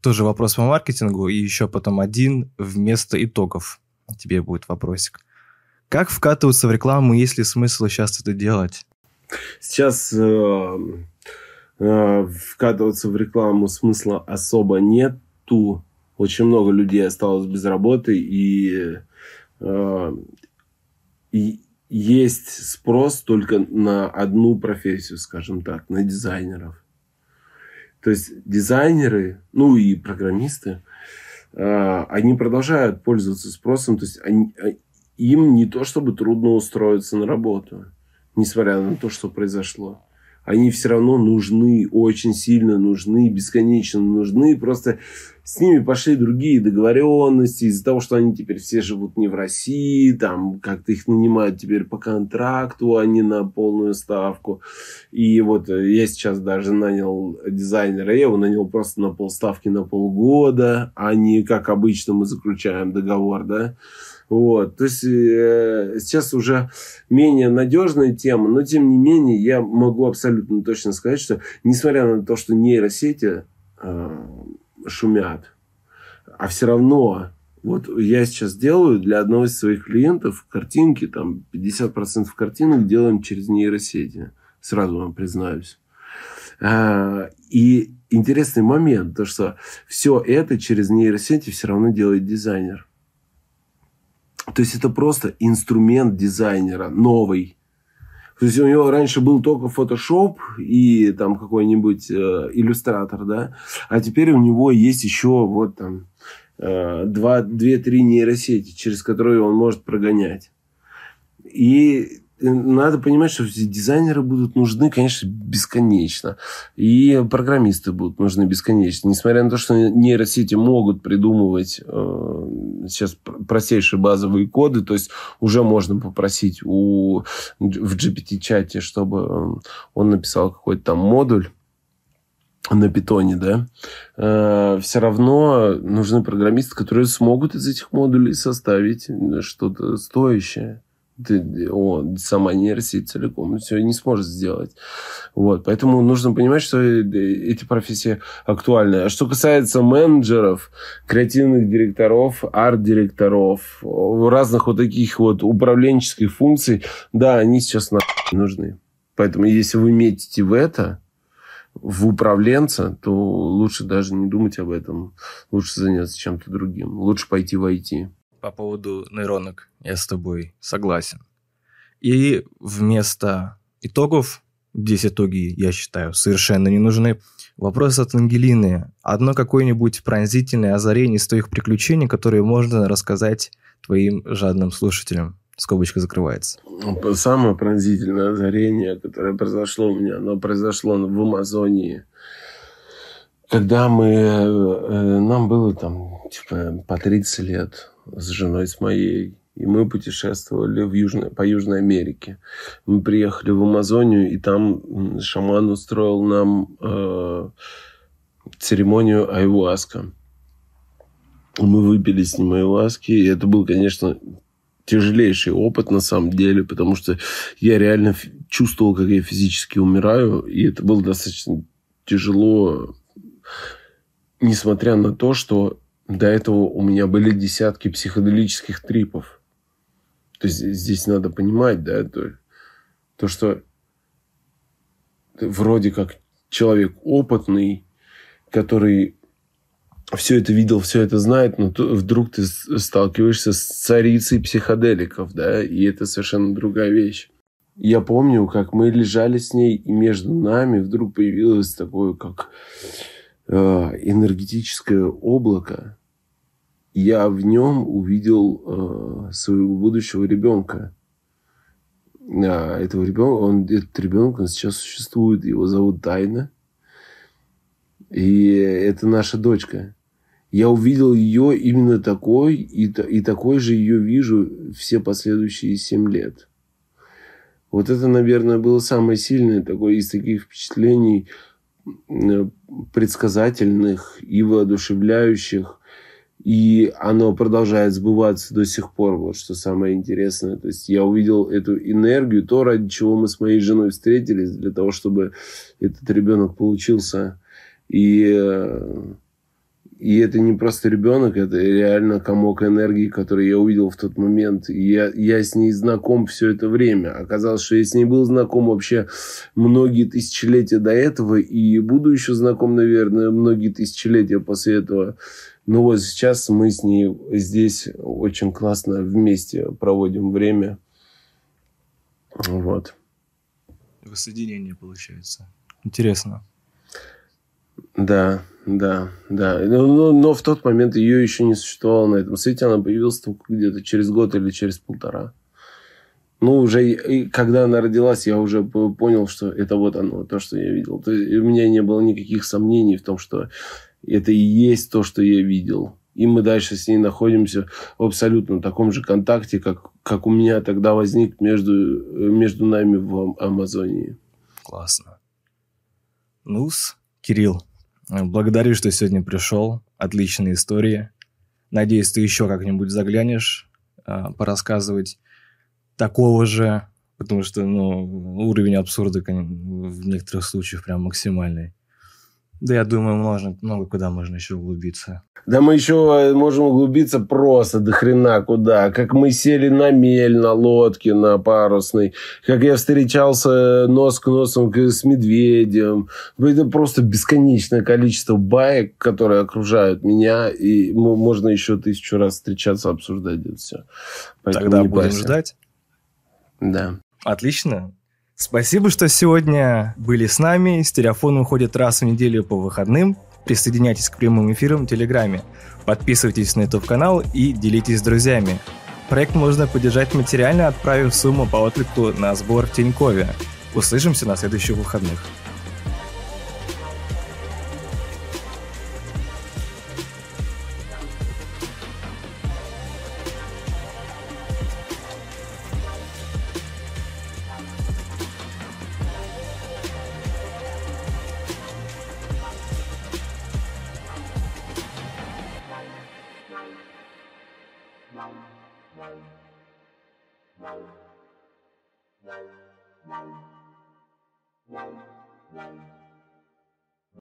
тоже вопрос по маркетингу, и еще потом один вместо итогов. Тебе будет вопросик. Как вкатываться в рекламу, есть ли смысл сейчас это делать? Сейчас э, э, вкатываться в рекламу смысла особо нету. Очень много людей осталось без работы, и, э, и есть спрос только на одну профессию, скажем так, на дизайнеров. То есть дизайнеры, ну и программисты, э, они продолжают пользоваться спросом, то есть они, э, им не то чтобы трудно устроиться на работу, несмотря на то, что произошло они все равно нужны, очень сильно нужны, бесконечно нужны. Просто с ними пошли другие договоренности из-за того, что они теперь все живут не в России, там как-то их нанимают теперь по контракту, а не на полную ставку. И вот я сейчас даже нанял дизайнера, я его нанял просто на полставки на полгода, а не как обычно мы заключаем договор, да. Вот. То есть э, сейчас уже менее надежная тема, но тем не менее я могу абсолютно точно сказать, что несмотря на то, что нейросети э, шумят, а все равно вот я сейчас делаю для одного из своих клиентов картинки, там 50% картинок делаем через нейросети. Сразу вам признаюсь. А, и интересный момент, то что все это через нейросети все равно делает дизайнер. То есть это просто инструмент дизайнера новый. То есть у него раньше был только Photoshop и там какой-нибудь э, иллюстратор, да, а теперь у него есть еще вот там э, два, две-три нейросети, через которые он может прогонять. И надо понимать, что дизайнеры будут нужны, конечно, бесконечно. И программисты будут нужны бесконечно. Несмотря на то, что нейросети могут придумывать э, сейчас простейшие базовые коды, то есть уже можно попросить у, в GPT-чате, чтобы э, он написал какой-то там модуль, на питоне, да, э, все равно нужны программисты, которые смогут из этих модулей составить что-то стоящее ты, о, сама нейросеть целиком все не сможет сделать. Вот. Поэтому нужно понимать, что эти профессии актуальны. А что касается менеджеров, креативных директоров, арт-директоров, разных вот таких вот управленческих функций, да, они сейчас на нужны. Поэтому если вы метите в это, в управленца, то лучше даже не думать об этом. Лучше заняться чем-то другим. Лучше пойти в IT по поводу нейронок. Я с тобой согласен. И вместо итогов, здесь итоги, я считаю, совершенно не нужны. Вопрос от Ангелины. Одно какое-нибудь пронзительное озарение из твоих приключений, которые можно рассказать твоим жадным слушателям? Скобочка закрывается. Самое пронзительное озарение, которое произошло у меня, оно произошло в Амазонии. Когда мы... Э, нам было там, типа, по 30 лет с женой с моей. И мы путешествовали в Южной, по Южной Америке. Мы приехали в Амазонию, и там шаман устроил нам э, церемонию айваска. Мы выпили с ним айваски, и это был, конечно, тяжелейший опыт на самом деле, потому что я реально чувствовал, как я физически умираю, и это было достаточно тяжело, несмотря на то, что до этого у меня были десятки психоделических трипов. То есть здесь надо понимать, да, то, то что вроде как человек опытный, который все это видел, все это знает, но то, вдруг ты сталкиваешься с царицей психоделиков, да, и это совершенно другая вещь. Я помню, как мы лежали с ней, и между нами вдруг появилось такое, как э, энергетическое облако, я в нем увидел э, своего будущего ребенка. А этого ребенка, он, этот ребенок, он сейчас существует, его зовут Тайна. И это наша дочка. Я увидел ее именно такой, и, и такой же ее вижу все последующие семь лет. Вот это, наверное, было самое сильное такое из таких впечатлений предсказательных и воодушевляющих и оно продолжает сбываться до сих пор, вот что самое интересное. То есть я увидел эту энергию, то, ради чего мы с моей женой встретились, для того, чтобы этот ребенок получился. И, и это не просто ребенок, это реально комок энергии, который я увидел в тот момент. И я, я с ней знаком все это время. Оказалось, что я с ней был знаком вообще многие тысячелетия до этого, и буду еще знаком, наверное, многие тысячелетия после этого. Но вот сейчас мы с ней здесь очень классно вместе проводим время. Вот. Воссоединение получается. Интересно. Да, да, да. Но, но, но в тот момент ее еще не существовало на этом свете. Она появилась только где-то через год или через полтора. Ну, уже и когда она родилась, я уже понял, что это вот оно, то, что я видел. То есть, у меня не было никаких сомнений в том, что это и есть то, что я видел. И мы дальше с ней находимся в абсолютно таком же контакте, как, как у меня тогда возник между, между нами в Амазонии. Классно. ну Кирилл, благодарю, что сегодня пришел. Отличная история. Надеюсь, ты еще как-нибудь заглянешь, а, порассказывать такого же, потому что ну, уровень абсурда в некоторых случаях прям максимальный. Да, я думаю, можно, много куда можно еще углубиться. Да мы еще можем углубиться просто до хрена куда. Как мы сели на мель, на лодке, на парусной. Как я встречался нос к носу с медведем. Это просто бесконечное количество баек, которые окружают меня. И можно еще тысячу раз встречаться, обсуждать это все. Поэтому Тогда будем парься. ждать. Да. Отлично. Спасибо, что сегодня были с нами. Стереофон выходит раз в неделю по выходным. Присоединяйтесь к прямым эфирам в Телеграме. Подписывайтесь на YouTube-канал и делитесь с друзьями. Проект можно поддержать материально, отправив сумму по отклику на сбор в Тинькове. Услышимся на следующих выходных.